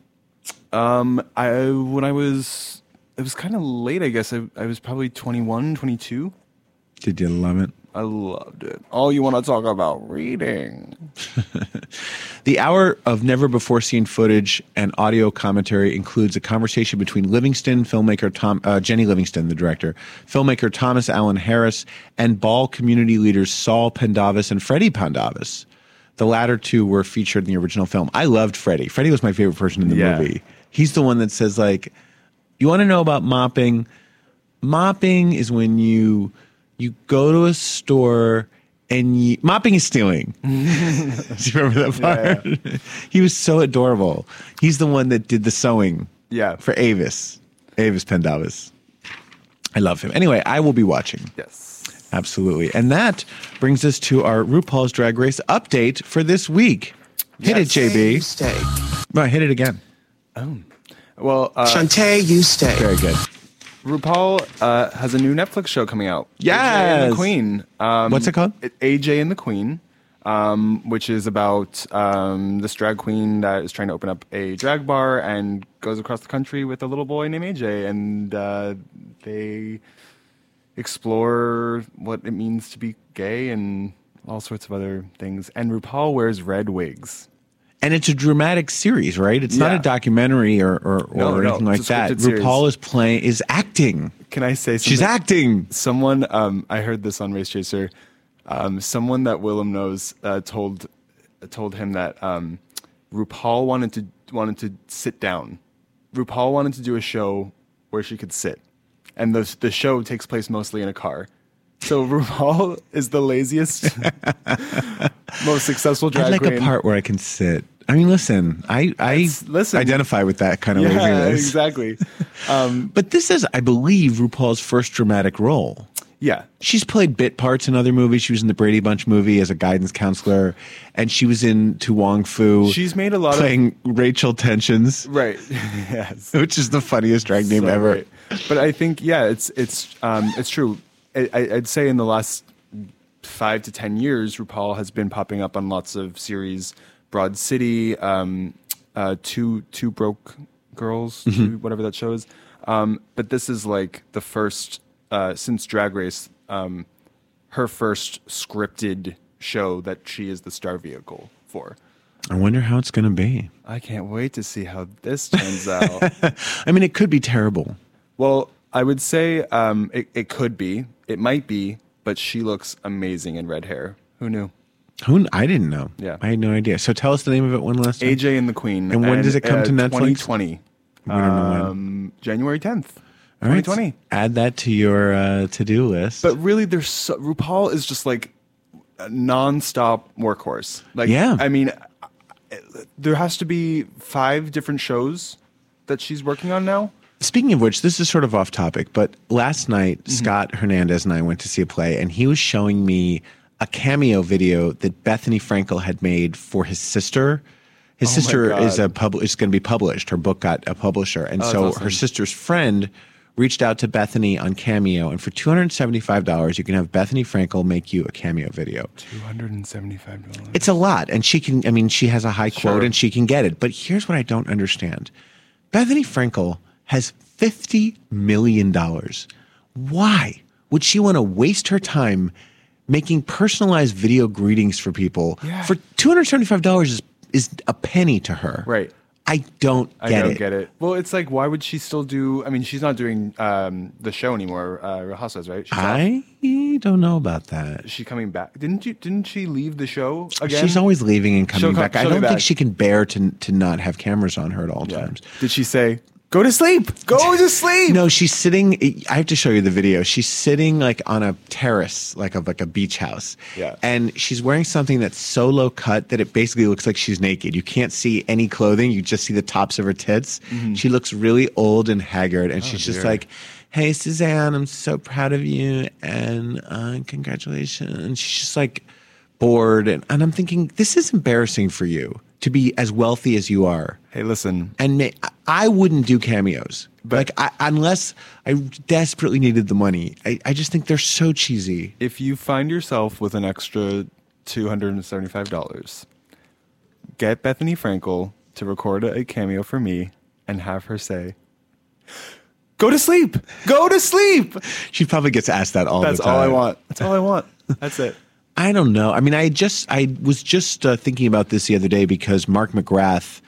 Um, I when I was it was kind of late, I guess. I, I was probably 21, 22. Did you love it? I loved it. Oh, you want to talk about reading? <laughs> The hour of never before seen footage and audio commentary includes a conversation between Livingston, filmmaker Tom, uh, Jenny Livingston, the director, filmmaker Thomas Allen Harris, and ball community leaders Sol Pendavis and Freddie Pendavis. The latter two were featured in the original film. I loved Freddie. Freddie was my favorite person in the Yeah. movie. He's the one that says like, "You want to know about mopping? Mopping is when you you go to a store." And you, mopping is stealing. <laughs> Do you remember that part? <laughs> he was so adorable. He's the one that did the sewing Yeah. for Avis, Avis Pendavis. I love him. Anyway, I will be watching. Yes. Absolutely. And that brings us to our RuPaul's Drag Race update for this week. Hit it, JB. stay. Right, hit it again. Oh. Well, uh, Shantay, you stay. Very good. RuPaul uh, has a new Netflix show coming out. AJ and Yes. the Queen. Um, What's it called? AJ and the Queen, um, which is about um, this drag queen that is trying to open up a drag bar and goes across the country with a little boy named AJ, and uh, they explore what it means to be gay and all sorts of other things. And RuPaul wears red wigs. And it's a dramatic series, right? It's not a documentary or, or, or No, no, anything like that. series. RuPaul is playing is acting. Can I say something? She's acting. someone um, I heard this on Race Chaser. Um, someone that Willam knows uh, told told him that um, RuPaul wanted to wanted to sit down. RuPaul wanted to do a show where she could sit, and the the show takes place mostly in a car. So <laughs> RuPaul is the laziest, <laughs> most successful drag I'd like queen. a part where I can sit. I mean, listen, I I listen. identify with that kind of Yeah, laziness. <laughs> exactly. Um, <laughs> But this is, I believe, RuPaul's first dramatic role. yeah, She's played bit parts in other movies. She was in the Brady Bunch movie as a guidance counselor, and she was in To Wong Foo. She's made a lot of- playing Rachel Tensions, right. <laughs> yes. which is the funniest drag name So ever. great. But I think yeah, it's it's um, it's true. I- I'd say in the last five to ten years, RuPaul has been popping up on lots of series. Broad City, um, uh, two two broke girls, Mm-hmm. two, whatever that show is. Um, but this is like the first uh, since Drag Race. Um, her first scripted show that she is the star vehicle for. I wonder how it's going to be. I can't wait to see how this turns out. <laughs> I mean, it could be terrible. well, I would say um, it, it could be, it might be, but she looks amazing in red hair. Who knew? Who I didn't know. Yeah. I had no idea. So tell us the name of it one last time. AJ and the Queen. And when does it come to Netflix? 2020. We don't know when. Um, January 10th. All right, 2020. Add that to your uh, to-do list. But really, there's so, RuPaul is just like a nonstop workhorse. Like, Yeah. I mean, there has to be five different shows that she's working on now. Speaking of which, this is sort of off topic, but last night Mm-hmm. Scott Hernandez and I went to see a play, and he was showing me a cameo video that Bethenny Frankel had made for his sister. His Oh sister is a pub- is going to be published. Her book got a publisher, and Oh, so awesome. her sister's friend reached out to Bethenny on Cameo, and for two hundred seventy five dollars, you can have Bethenny Frankel make you a cameo video. $275. It's a lot, and she can. I mean, she has a high Sure. quote, and she can get it. But here's what I don't understand: Bethenny Frankel has fifty million dollars. Why would she want to waste her time making personalized video greetings for people Yeah. for two hundred seventy-five dollars? Is is a penny to her? Right. I don't get I don't it. get it. Well, it's like, why would she still do? I mean, she's not doing um, the show anymore. Uh, Housewives, right? She's. I don't know about that. Is she coming back? Didn't you? Didn't she leave the show again? She's always leaving and coming come- back. I don't think back. she can bear to to not have cameras on her at all Yeah. times. Did she say, "Go to sleep, go to sleep"? No, she's sitting. I have to show you the video. She's sitting like on a terrace, like of like a beach house. Yeah. And she's wearing something that's so low cut that it basically looks like she's naked. You can't see any clothing. You just see the tops of her tits. She looks really old and haggard, and she's just like, "Hey, Suzanne, I'm so proud of you, and uh, congratulations." She's just like bored, and, and I'm thinking, this is embarrassing for you to be as wealthy as you are Hey, listen. and ma- I wouldn't do cameos. But like I, unless I desperately needed the money. I, I just think they're so cheesy. If you find yourself with an extra two hundred and seventy-five dollars, get Bethenny Frankel to record a cameo for me and have her say, "Go to sleep, go to sleep." She probably gets asked that all That's the time. That's all I want. That's all I want. That's it. <laughs> I don't know. I mean, I just I was just uh, thinking about this the other day because Mark McGrath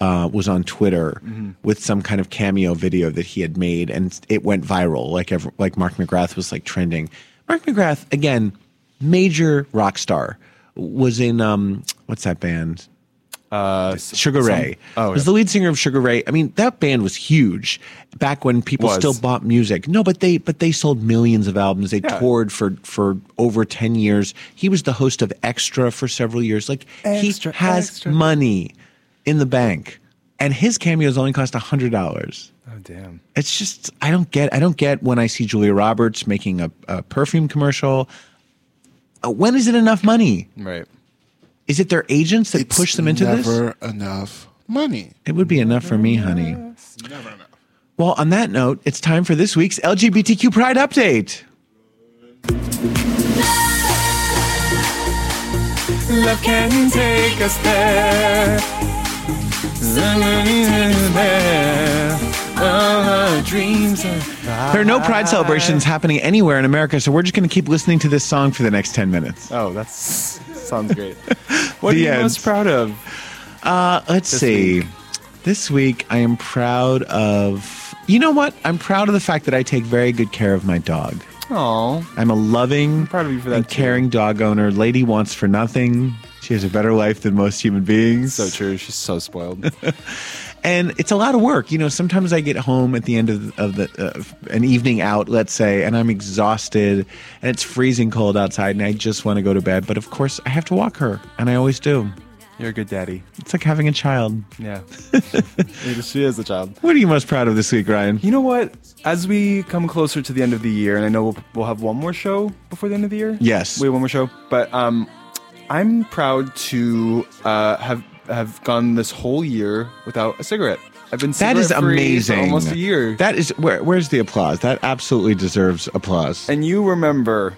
uh, was on Twitter with some kind of cameo video that he had made, and it went viral. Like ever, like Mark McGrath was like trending. Mark McGrath again, major rock star, was in um what's that band? Uh, Sugar some- Ray oh, was the lead singer of Sugar Ray. I mean, that band was huge back when people Was. still bought music. No, but they but they sold millions of albums. They Yeah. toured for for over ten years. He was the host of Extra for several years. Like Extra, he has Extra. money in the bank, and his cameos only cost hundred dollars. Oh damn. It's just I don't get I don't get when I see Julia Roberts making a, a perfume commercial. Uh, when is it enough money? Right. Is it their agents that It's push them into this? never enough money. It would be enough for me, honey. Never enough. Well, on that note, it's time for this week's LGBTQ Pride Update. Love can take us there. there. All our dreams are. There are no Pride celebrations happening anywhere in America, so we're just going to keep listening to this song for the next 10 minutes. Oh, that's sounds great. <laughs> What The are you end. most proud of? Uh, let's This see. week. This week, I am proud of. You know what? I'm proud of the fact that I take very good care of my dog. Oh, I'm a loving, proud of you for that, and too. caring dog owner. Lady wants for nothing. She has a better life than most human beings. so true. She's so spoiled. <laughs> and it's a lot of work. You know, sometimes I get home at the end of, of the uh, an evening out, let's say, and I'm exhausted, and it's freezing cold outside, and I just want to go to bed. But of course, I have to walk her, and I always do. You're a good daddy. It's like having a child. Yeah. <laughs> she is a child. What are you most proud of this week, Ryan? You know what? As we come closer to the end of the year, and I know we'll, we'll have one more show before the end of the year. Yes. we have one more show. But um, I'm proud to uh, have have gone this whole year without a cigarette. I've been That is amazing. almost a year. That is where, where's the applause? That absolutely deserves applause. and you remember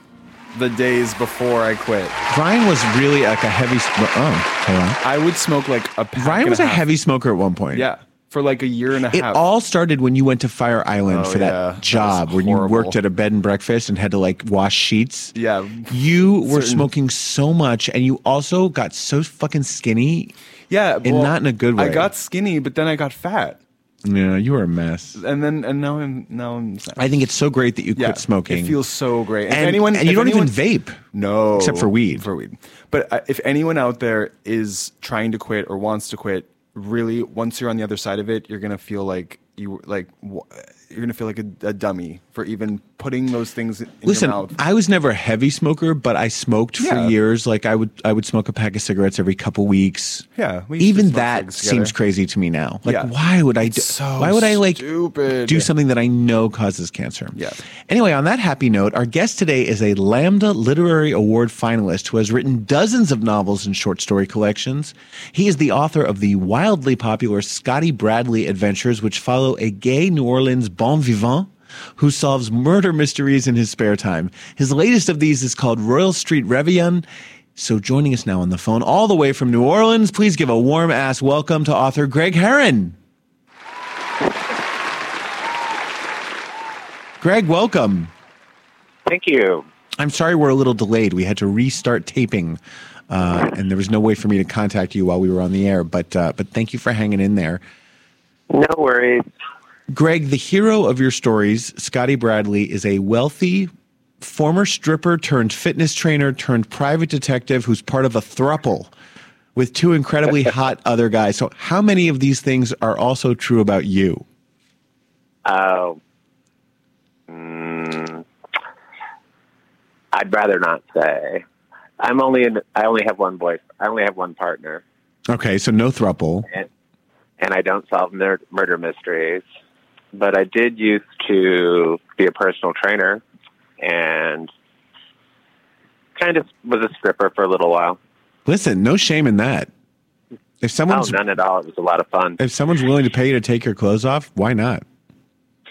the days before I quit. Ryan was really like a heavy. Sm- oh, hello. I would smoke like a pack. Ryan was a half. heavy smoker at one point. Yeah, for like a year and a It half. It all started when you went to Fire Island Oh, for that That job was when you worked at a bed and breakfast and had to like wash sheets. yeah. You were Certain- smoking so much and you also got so fucking skinny. Yeah, And not in a good way. I got skinny, but then I got fat, Yeah, you were a mess. and then and now I'm now I'm. I think it's so great that you yeah, quit smoking. It feels so great. If and, anyone, and you don't anyone, even vape. No, Except for weed. For weed. But uh, if anyone out there is trying to quit or wants to quit, really, once you're on the other side of it, you're gonna feel like you like wh- you're gonna feel like a, a dummy for even putting those things in Listen, your mouth. I was never a heavy smoker, but I smoked for Yeah. years. Like I would, I would smoke a pack of cigarettes every couple weeks. Yeah, even that seems crazy to me now. Like, Yeah. why would I? Do, so why would I like stupid. do something that I know causes cancer? Yeah. Anyway, on that happy note, our guest today is a Lambda Literary Award finalist who has written dozens of novels and short story collections. He is the author of the wildly popular Scotty Bradley Adventures, which follow a gay New Orleans bon vivant who solves murder mysteries in his spare time. His latest of these is called Royal Street Reveillon. So joining us now on the phone, all the way from New Orleans, please give a warm ass welcome to author Greg Herren. Greg, welcome. Thank you. I'm sorry we're a little delayed. We had to restart taping, uh, and there was no way for me to contact you while we were on the air. But uh, but thank you for hanging in there. No worries. Greg, the hero of your stories, Scotty Bradley, is a wealthy former stripper turned fitness trainer turned private detective who's part of a thruple with two incredibly <laughs> hot other guys. So, how many of these things are also true about you? Oh, mm, I'd rather not say. I'm only in. I only have one boy. I only have one partner, Okay, so no thruple. and and I don't solve mur- murder mysteries. But I did used to be a personal trainer, and kind of was a stripper for a little while. Listen, no shame in that. If Oh, someone's none at all. It was a lot of fun. if someone's willing to pay you to take your clothes off, why not?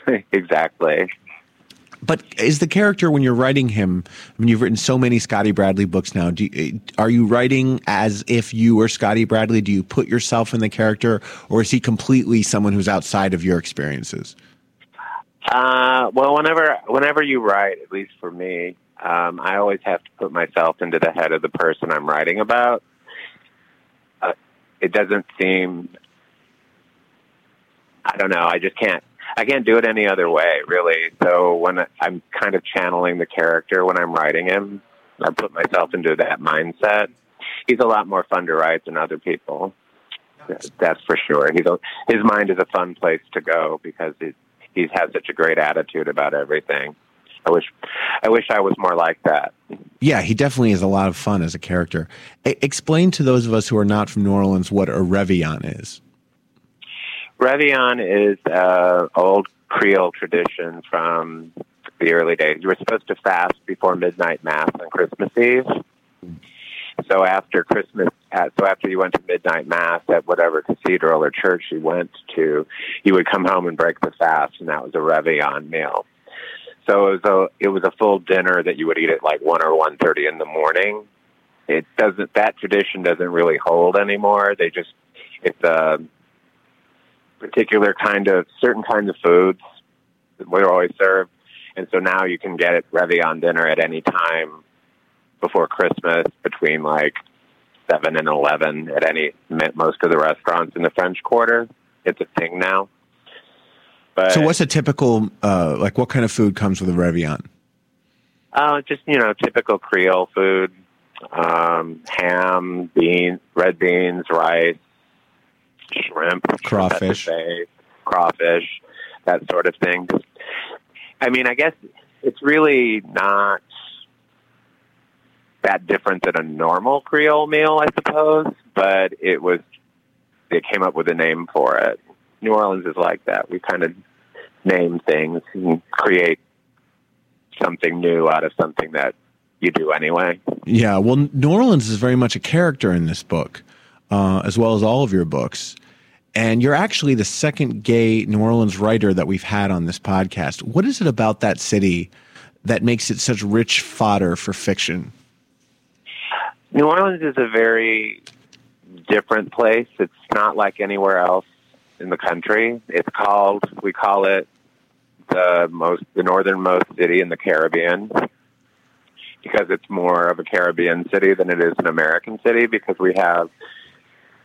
<laughs> exactly. But is the character when you're writing him? I mean, you've written so many Scotty Bradley books now. Do you, are you writing as if you were Scotty Bradley? Do you put yourself in the character, or is he completely someone who's outside of your experiences? Uh, well, whenever whenever you write, at least for me, um, I always have to put myself into the head of the person I'm writing about. Uh, it doesn't seem. I don't know. I just can't. I can't do it any other way, really. So when I'm kind of channeling the character when I'm writing him, I put myself into that mindset. He's a lot more fun to write than other people. That's for sure. He's a, his mind is a fun place to go because he he's had such a great attitude about everything. I wish I wish I was more like that. Yeah, he definitely is a lot of fun as a character. E- explain to those of us who are not from New Orleans what a réveillon is. Revion is uh, old Creole tradition from the early days. You were supposed to fast before midnight mass on Christmas Eve. So after Christmas, at, so after you went to midnight mass at whatever cathedral or church you went to, you would come home and break the fast, and that was a réveillon meal. So it was a it was a full dinner that you would eat at like one or one thirty in the morning. It doesn't that tradition doesn't really hold anymore. They just it's a particular kind of certain kinds of foods that we're always served, and so now you can get it réveillon dinner at any time before Christmas between like seven and eleven at any most of the restaurants in the French Quarter. It's a thing now. But So, what's a typical uh, like? What kind of food comes with a réveillon? Uh, just you know, typical Creole food: um, ham, beans, red beans, rice, shrimp, Crawfish. shrimp, crawfish, that sort of thing. I mean, I guess it's really not that different than a normal Creole meal, I suppose. But it was they came up with a name for it. New Orleans is like that. We kind of name things and create something new out of something that you do anyway. Yeah, well, New Orleans is very much a character in this book, uh, as well as all of your books. And you're actually the second gay New Orleans writer that we've had on this podcast. What is it about that city that makes it such rich fodder for fiction? New Orleans is a very different place. It's not like anywhere else in the country. It's called we call it the most the northernmost city in the Caribbean because it's more of a Caribbean city than it is an American city because we have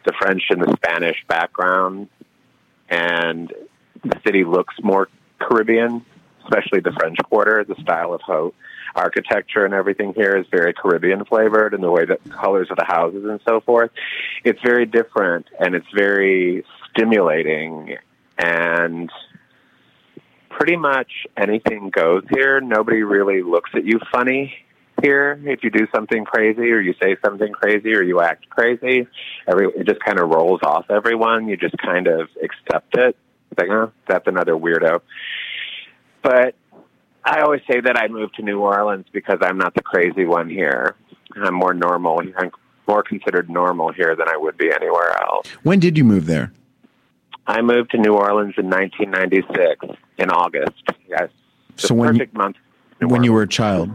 the French and the Spanish background and the city looks more Caribbean, especially the French Quarter, the style of ho- architecture and everything here is very Caribbean flavored and the way that colors of the houses and so forth. It's very different and it's very stimulating and pretty much anything goes here. Nobody really looks at you funny here if you do something crazy or you say something crazy or you act crazy. Every it just kind of rolls off everyone. You just kind of accept it. It's like, oh, that's another weirdo. But I always say that I moved to New Orleans because I'm not the crazy one here. I'm more normal. I'm more considered normal here than I would be anywhere else. When did you move there? I moved to New Orleans in 1996 in August. Yes, So when perfect month. when you were a child?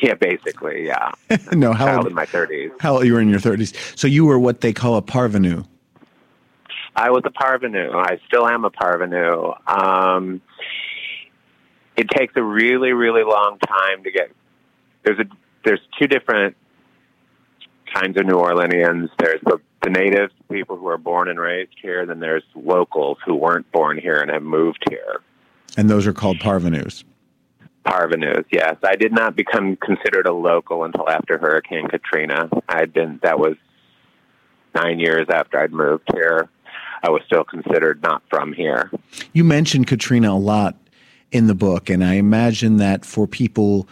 Yeah, basically, yeah. <laughs> no, how old? in my 30s. How old you were in your thirties? So you were what they call a parvenu. I was a parvenu. I still am a parvenu. Um, it takes a really, really long time to get. There's a there's two different kinds of New Orleanians. There's the, the native people who are born and raised here. Then there's locals who weren't born here and have moved here. And those are called parvenus. Parvenus, yes. I did not become considered a local until after Hurricane Katrina. I'd been that was nine years after I'd moved here. I was still considered not from here. You mentioned Katrina a lot in the book, and I imagine that for people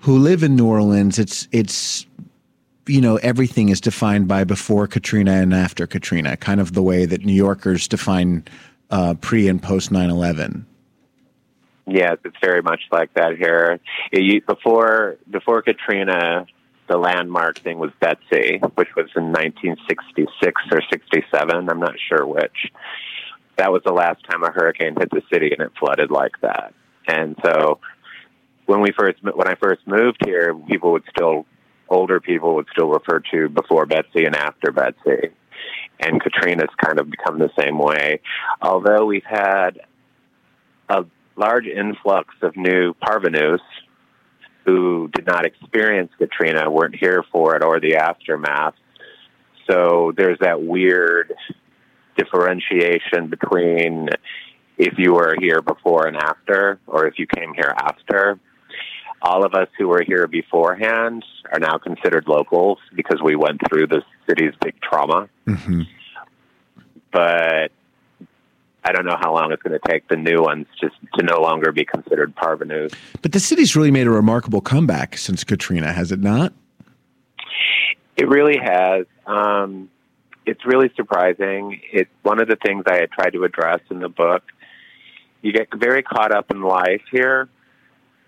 who live in New Orleans, it's it's you know everything is defined by before Katrina and after Katrina, kind of the way that New Yorkers define uh, pre and post 9/11. Yes, it's very much like that here. It, before before Katrina, the landmark thing was Betsy, which was in 1966 or 67. I'm not sure which. That was the last time a hurricane hit the city, and it flooded like that. And so, when we first when I first moved here, people would still older people would still refer to before Betsy and after Betsy. And Katrina's kind of become the same way. Although we've had a large influx of new parvenus who did not experience Katrina, weren't here for it, or the aftermath. So there's that weird differentiation between if you were here before and after, or if you came here after. All of us who were here beforehand are now considered locals because we went through the city's big trauma. Mm-hmm. But I don't know how long it's going to take the new ones just to no longer be considered parvenus. But the city's really made a remarkable comeback since Katrina, has it not? It really has. Um, it's really surprising. It's one of the things I had tried to address in the book. You get very caught up in life here.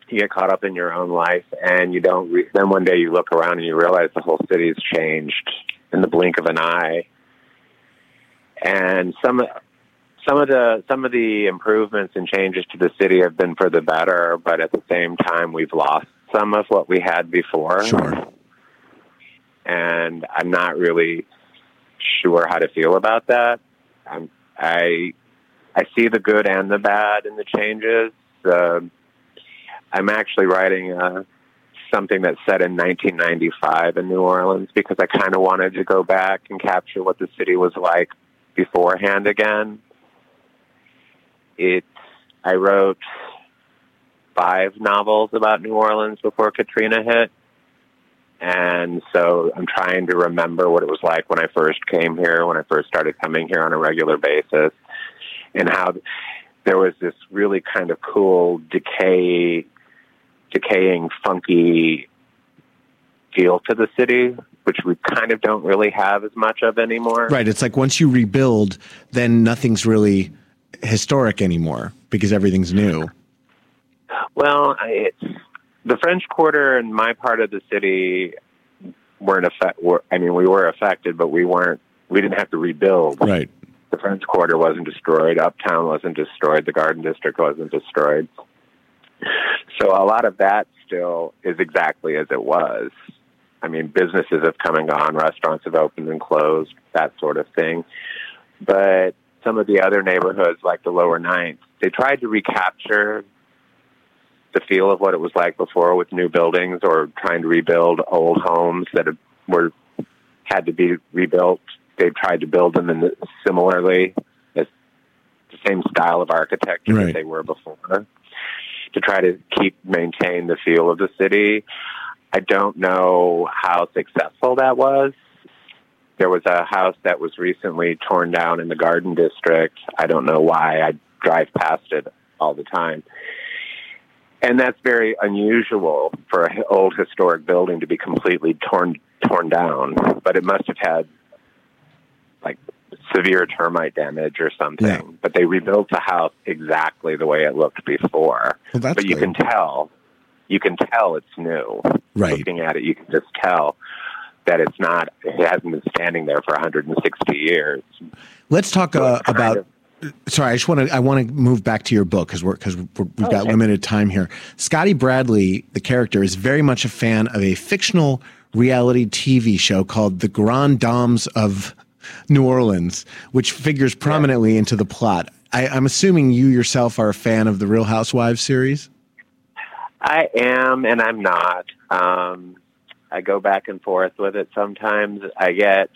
You get caught up in your own life, and you don't. Re- then one day you look around and you realize the whole city has changed in the blink of an eye. And some some of the some of the improvements and changes to the city have been for the better, but at the same time, we've lost some of what we had before. Sure. And I'm not really sure how to feel about that. I'm, I I see the good and the bad in the changes. Uh, I'm actually writing uh, something that's set in 1995 in New Orleans because I kind of wanted to go back and capture what the city was like beforehand again. It's I wrote five novels about New Orleans before Katrina hit. And so I'm trying to remember what it was like when I first came here, when I first started coming here on a regular basis, and how there was this really kind of cool decay, decaying, funky feel to the city, which we kind of don't really have as much of anymore. Right. It's like once you rebuild, then nothing's really historic anymore because everything's new. Well, it's the French Quarter and my part of the city weren't affect. Were, I mean, we were affected, but we weren't. We didn't have to rebuild. Right. The French Quarter wasn't destroyed. Uptown wasn't destroyed. The Garden District wasn't destroyed. So a lot of that still is exactly as it was. I mean, businesses have come and gone, restaurants have opened and closed, that sort of thing. But some of the other neighborhoods, like the Lower Ninth, they tried to recapture the feel of what it was like before with new buildings or trying to rebuild old homes that were had to be rebuilt. They tried to build them in the, similarly as the same style of architecture Right. that they were before to try to keep maintain the feel of the city. I don't know how successful that was. There was a house that was recently torn down in the Garden District. I don't know why. I drive past it all the time. And that's very unusual for an old historic building to be completely torn torn down. But it must have had like severe termite damage or something. Yeah. But they rebuilt the house exactly the way it looked before. Well, but you good. can tell, you can tell it's new. Right. Looking at it, you can just tell that it's not. It hasn't been standing there for 160 years. Let's talk uh, about. of- Sorry, I just want to. I want to move back to your book because we're because we've got Okay. limited time here. Scotty Bradley, the character, is very much a fan of a fictional reality TV show called The Grand Dames of New Orleans, which figures prominently into the plot. I, I'm assuming you yourself are a fan of the Real Housewives series. I am, and I'm not. Um, I go back and forth with it. Sometimes I get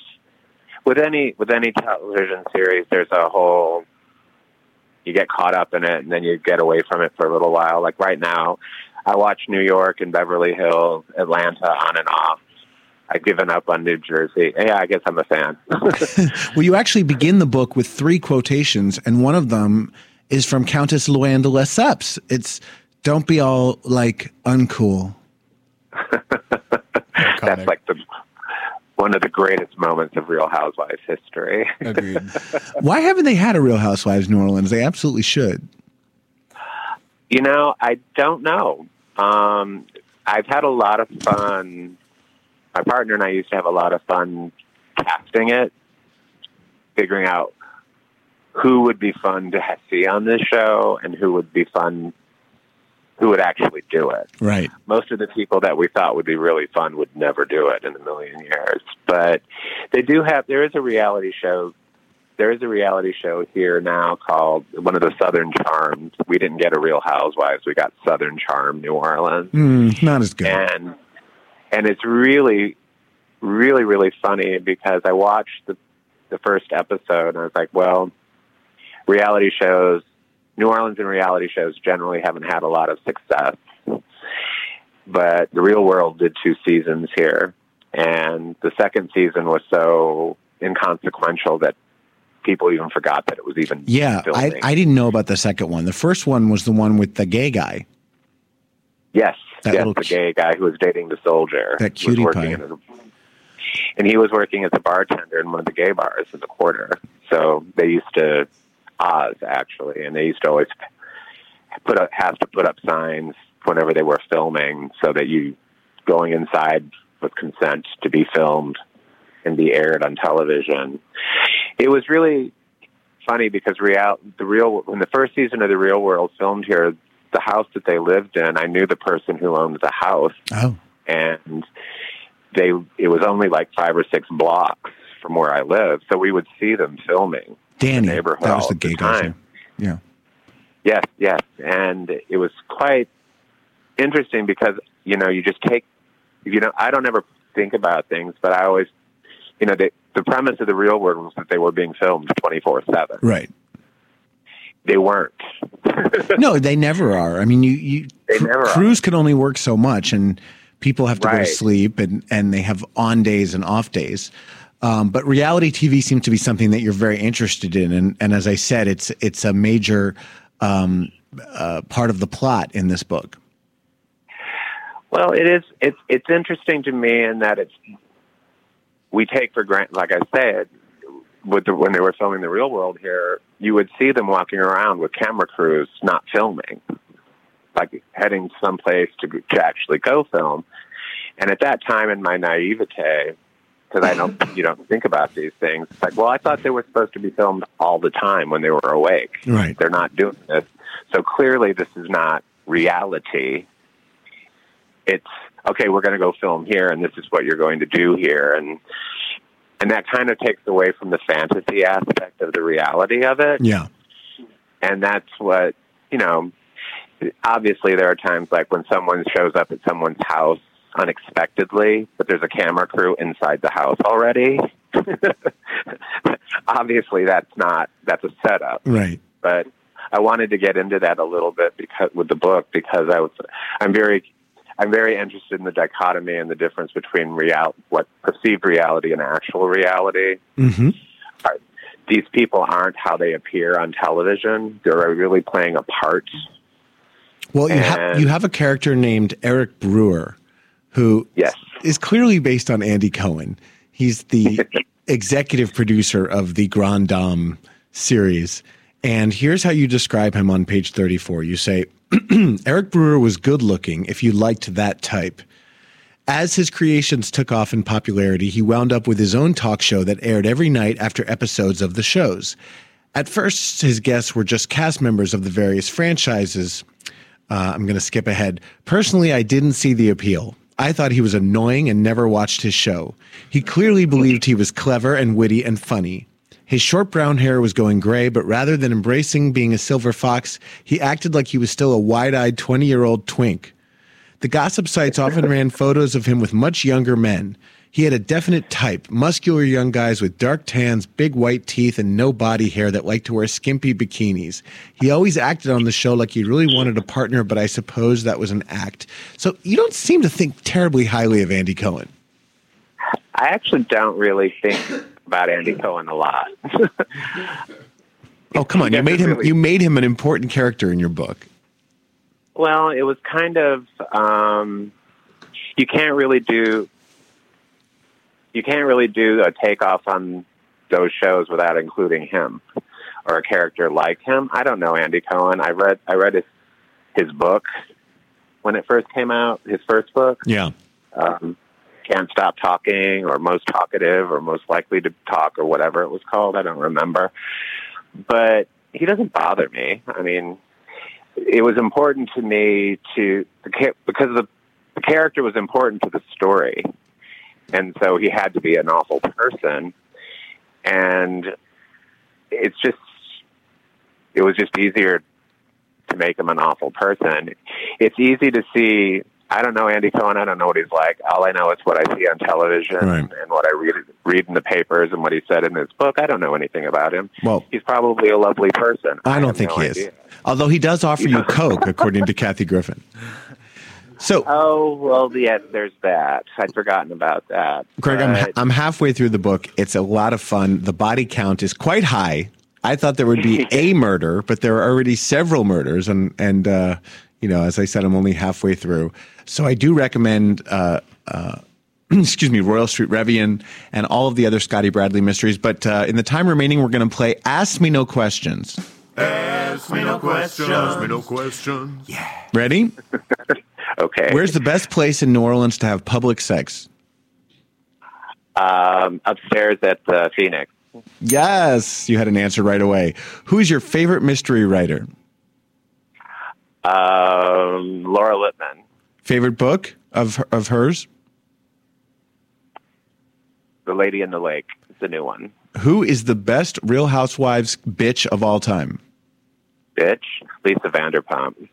with any with any television series. There's a whole you get caught up in it, and then you get away from it for a little while. Like right now, I watch New York and Beverly Hills, Atlanta on and off. I've given up on New Jersey. Yeah, I guess I'm a fan. <laughs> <laughs> Well, you actually begin the book with three quotations, and one of them is from Countess Luann de Lesseps. It's "Don't be all like uncool." <laughs> That's like the one of the greatest moments of Real Housewives history. Agreed. <laughs> Why haven't they had a Real Housewives New Orleans? They absolutely should. You know, I don't know. Um, I've had a lot of fun. My partner and I used to have a lot of fun casting it, figuring out who would be fun to see on this show and who would be fun, who would actually do it. Right. Most of the people that we thought would be really fun would never do it in a million years. But they do have, there is a reality show. There is a reality show here now called one of the Southern Charms. We didn't get a Real Housewives. We got Southern Charm New Orleans Mm, not as good. and and it's really really really funny because I watched the the first episode and I was like, well, reality shows, New Orleans and reality shows generally haven't had a lot of success, but the Real World did two seasons here, and the second season was so inconsequential that people even forgot that it was even Yeah, I. I didn't know about the second one. The first one was the one with the gay guy. Yes, That yes, little the gay guy who was dating the soldier. That cutie working pie. a- and he was working as a bartender in one of the gay bars in the quarter. So they used to Oz actually, and they used to always put up have to put up signs whenever they were filming, so that you going inside with consent to be filmed and be aired on television. It was really funny because real the real when the first season of the Real World filmed here, the house that they lived in, I knew the person who owned the house, Oh, and they it was only like five or six blocks from where I lived, so we would see them filming. Danny. That was the the gay guy's time. name. Yeah. Yes, yes, and it was quite interesting because you know you just take you know I don't ever think about things, but I always you know the the premise of the real world was that they were being filmed twenty four seven. Right. They weren't. <laughs> No, they never are. I mean, you, you They never are. crews can only work so much, and people have to go to sleep, and and they have on days and off days. Um, but reality TV seems to be something that you're very interested in, and and as I said, it's it's a major um, uh, part of the plot in this book. Well, it is. It's it's interesting to me in that it's we take for granted. Like I said, with the, when they were filming the Real World here, you would see them walking around with camera crews, not filming, like heading someplace to to actually go film. And at that time, in my naivete, because I don't, you don't think about these things. It's like, well, I thought they were supposed to be filmed all the time when they were awake. Right. They're not doing this, so clearly this is not reality it's okay we're going to go film here and this is what you're going to do here and and that kind of takes away from the fantasy aspect of the reality of it. Yeah. And that's what, you know, obviously there are times like when someone shows up at someone's house unexpectedly, but there's a camera crew inside the house already. <laughs> obviously that's not, that's a setup. Right. But I wanted to get into that a little bit because with the book because I was, I'm very, I'm very interested in the dichotomy and the difference between real, what perceived reality and actual reality Mm-hmm. these people aren't how they appear on television. They're really playing a part. Well, you, ha- you have a character named Eric Brewer who Yes. is clearly based on Andy Cohen. He's the <laughs> executive producer of the Grand Dame series. And here's how you describe him on page 34. You say, <clears throat> Eric Brewer was good looking if you liked that type. As his creations took off in popularity, he wound up with his own talk show that aired every night after episodes of the shows. At first, his guests were just cast members of the various franchises. Uh, I'm going to skip ahead. Personally, I didn't see the appeal. I thought he was annoying and never watched his show. He clearly believed he was clever and witty and funny. His short brown hair was going gray, but rather than embracing being a silver fox, he acted like he was still a wide eyed 20 year old twink. The gossip sites often ran photos of him with much younger men. He had a definite type muscular young guys with dark tans, big white teeth, and no body hair that liked to wear skimpy bikinis. He always acted on the show like he really wanted a partner, but I suppose that was an act. So you don't seem to think terribly highly of Andy Cohen. I actually don't really think about Andy Cohen a lot. Oh, come on. You made him you made him an important character in your book. well, it was kind of um, you can't really do you can't really do a takeoff on those shows without including him or a character like him. I don't know Andy Cohen. I read I read his his book when it first came out, his first book. Yeah. um, can't stop talking or most talkative or most likely to talk or whatever it was called. I don't remember. But he doesn't bother me. I mean, it was important to me to because the, the character was important to the story, and so he had to be an awful person. And it's just it was just easier to make him an awful person. It's easy to see. I don't know Andy Cohen. I don't know what he's like. All I know is what I see on television Right. and what I read read in the papers and what he said in his book. I don't know anything about him. Well- he's probably a lovely person. I don't have think no he is. Although he does offer you Coke, <laughs> according to Kathy Griffin. So, Oh well, yes. There's that. I'd forgotten about that. Greg, I'm, I'm halfway through the book. It's a lot of fun. The body count is quite high. I thought there would be <laughs> a murder, but there are already several murders, and and uh, you know, as I said, I'm only halfway through. So I do recommend. Uh, uh, <clears throat> excuse me, Royal Street Reveillon and all of the other Scotty Bradley mysteries. But uh, in the time remaining, we're going to play Ask Me No Questions. Ask me no questions. Ask me no questions. Yeah. Ready? <laughs> okay. Where's the best place in New Orleans to have public sex? um, upstairs at uh, Phoenix? Yes, you had an answer right away. Who's your favorite mystery writer? Um, Laura Lippman. Favorite book of of hers? The Lady in the Lake. It's a new one. Who is the best Real Housewives bitch of all time? Bitch. Lisa Vanderpump.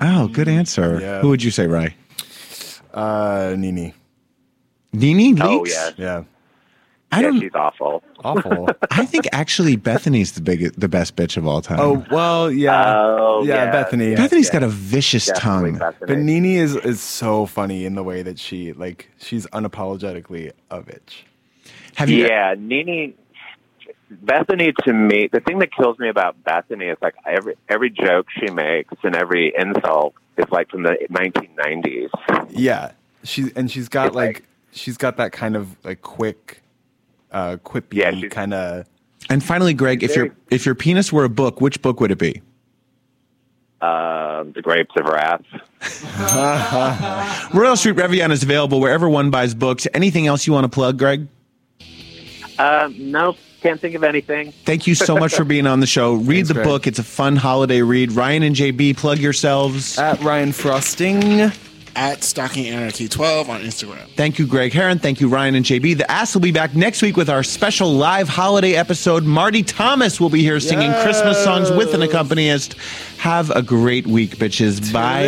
Oh, good answer. Yeah. Who would you say, Rye? Uh, Nini. Nene Leakes? Oh yeah. Yeah. I yeah, don't. she's awful. Awful. <laughs> I think actually Bethenny's the biggest, the best bitch of all time. oh well, yeah. Oh, yeah, yeah. Bethenny. Bethenny's yeah. got a vicious Definitely tongue. Bethenny. But Nene is is so funny in the way that she like she's unapologetically a bitch. Have you? yeah, Nene. Bethenny to me, the thing that kills me about Bethenny is like every every joke she makes and every insult is like from the 1990s. Yeah, she and she's got like, like- she's got that kind of like quick, uh, quippy Yeah, kind of. And finally, Greg, if your if your penis were a book, which book would it be? Um, the Grapes of Wrath. <laughs> Royal Street Reveillon is available wherever one buys books. Anything else you want to plug, Greg? Um, nope, can't think of anything. <laughs> Thank you so much for being on the show. Read Thanks, the Greg. book. It's a fun holiday read. Ryan and JB, plug yourselves. At Ryan Frosting at Stocking Anarchy 12 on Instagram. Thank you, Greg Herren. Thank you, Ryan and JB. The Ass will be back next week with our special live holiday episode. Marty Thomas will be here singing Christmas songs with an accompanist. Have a great week, bitches. Bye.